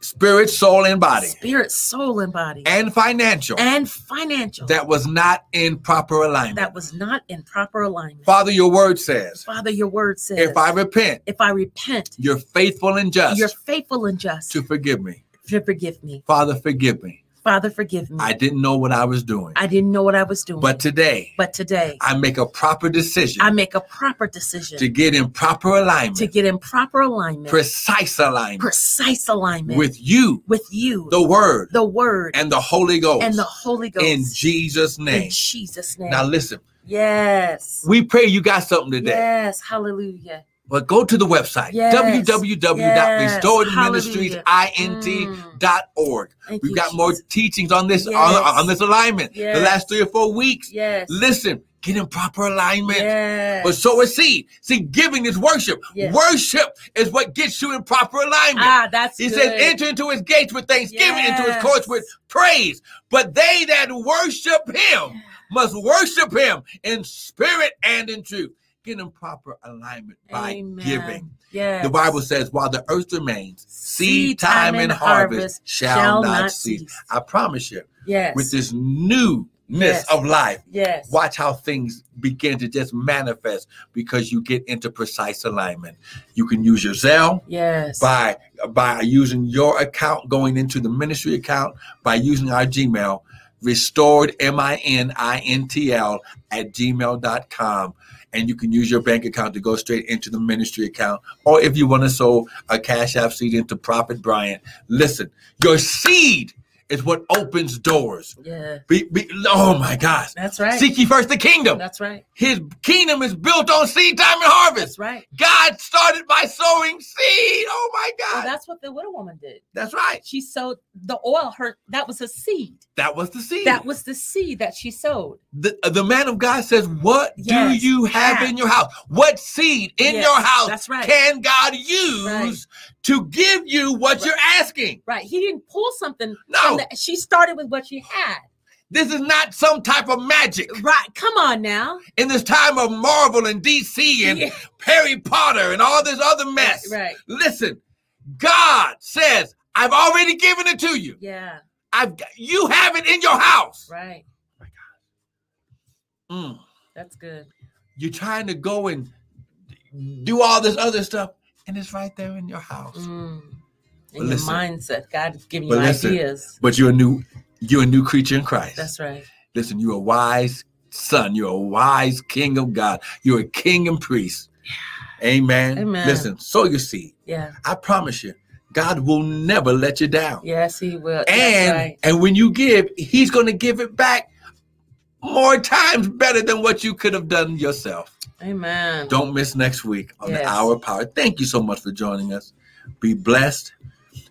spirit, soul, and body, spirit, soul, and body, and financial, and financial that was not in proper alignment. that was not in proper alignment. Father, your word says, Father, your word says, if I repent, if I repent, you're faithful and just you're faithful and just to forgive me. to forgive me. Father, forgive me. Father, forgive me. I didn't know what I was doing. I didn't know what I was doing. But today, but today, I make a proper decision I make a proper decision to get in proper alignment, to get in proper alignment, precise alignment precise alignment with you, with you, the Word, the Word, and the Holy Ghost. and the Holy Ghost. in Jesus' name. In. Jesus' name. Now listen, yes. we pray you got something today. Yes. Hallelujah. But go to the website, Yes. www.restoredministriesint.org. Thank We've got more teachings on this on, Yes. on this alignment. The last three or four weeks. Yes. Listen, get in proper alignment. Yes. But sow a seed. See, giving is worship. Yes. Worship is what gets you in proper alignment. ah, that's He good. says, enter into his gates with thanksgiving, into his courts with praise. But they that worship him must worship him in spirit and in truth. Get in proper alignment by Amen. giving. Yes. The Bible says, while the earth remains, seed time and harvest shall not cease. I promise you, Yes. with this newness Yes. of life, yes. watch how things begin to just manifest because you get into precise alignment. You can use your Zelle Yes. by by using your account going into the ministry account by using our Gmail, restored M-I-N-I-N-T-L at gmail.com. And you can use your bank account to go straight into the ministry account. Or if you want to sow a cash app seed into Prophet Bryant, listen, your seed is what opens doors. Yeah. Be, be, oh my gosh. That's right. Seek ye first the kingdom. That's right. His kingdom is built on seed time and harvest. That's right. God started by sowing seed. Oh my Well, God. that's what the widow woman did. That's right. She sowed the oil. Her that was a seed. That was the seed. That was the seed that she sowed. the, uh, the man of God says, What Yes, do you have have. in your house? What seed in Yes, your house that's right. can God use Right. To give you what Right. you're asking? Right. He didn't pull something. No. the- she started with what she had. This is not some type of magic. Right. Come on now. In this time of Marvel and DC and Yeah. Harry Potter and all this other mess, Right. listen, God says, I've already given it to you. Yeah. I've got, you have it in your house. Right. My Mm. That's good. You're trying to go and do all this other stuff, and it's right there in your house. Mm. But And your listen. mindset. God is giving you But listen. ideas. But you're a new, you're a new creature in Christ. That's right. Listen, you're a wise son. You're a wise king of God. You're a king and priest. Amen. Amen. Listen, sow your seed. Yeah. I promise you, God will never let you down. Yes, he will. That's and right. and when you give, He's going to give it back more times better than what you could have done yourself. Amen. Don't miss next week on the Hour of Power. Thank you so much for joining us. Be blessed.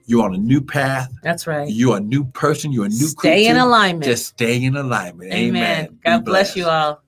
You're on a new path. That's right. You're a new person. You're a new Stay creature. in alignment. Just stay in alignment. Amen. Amen. God bless you all.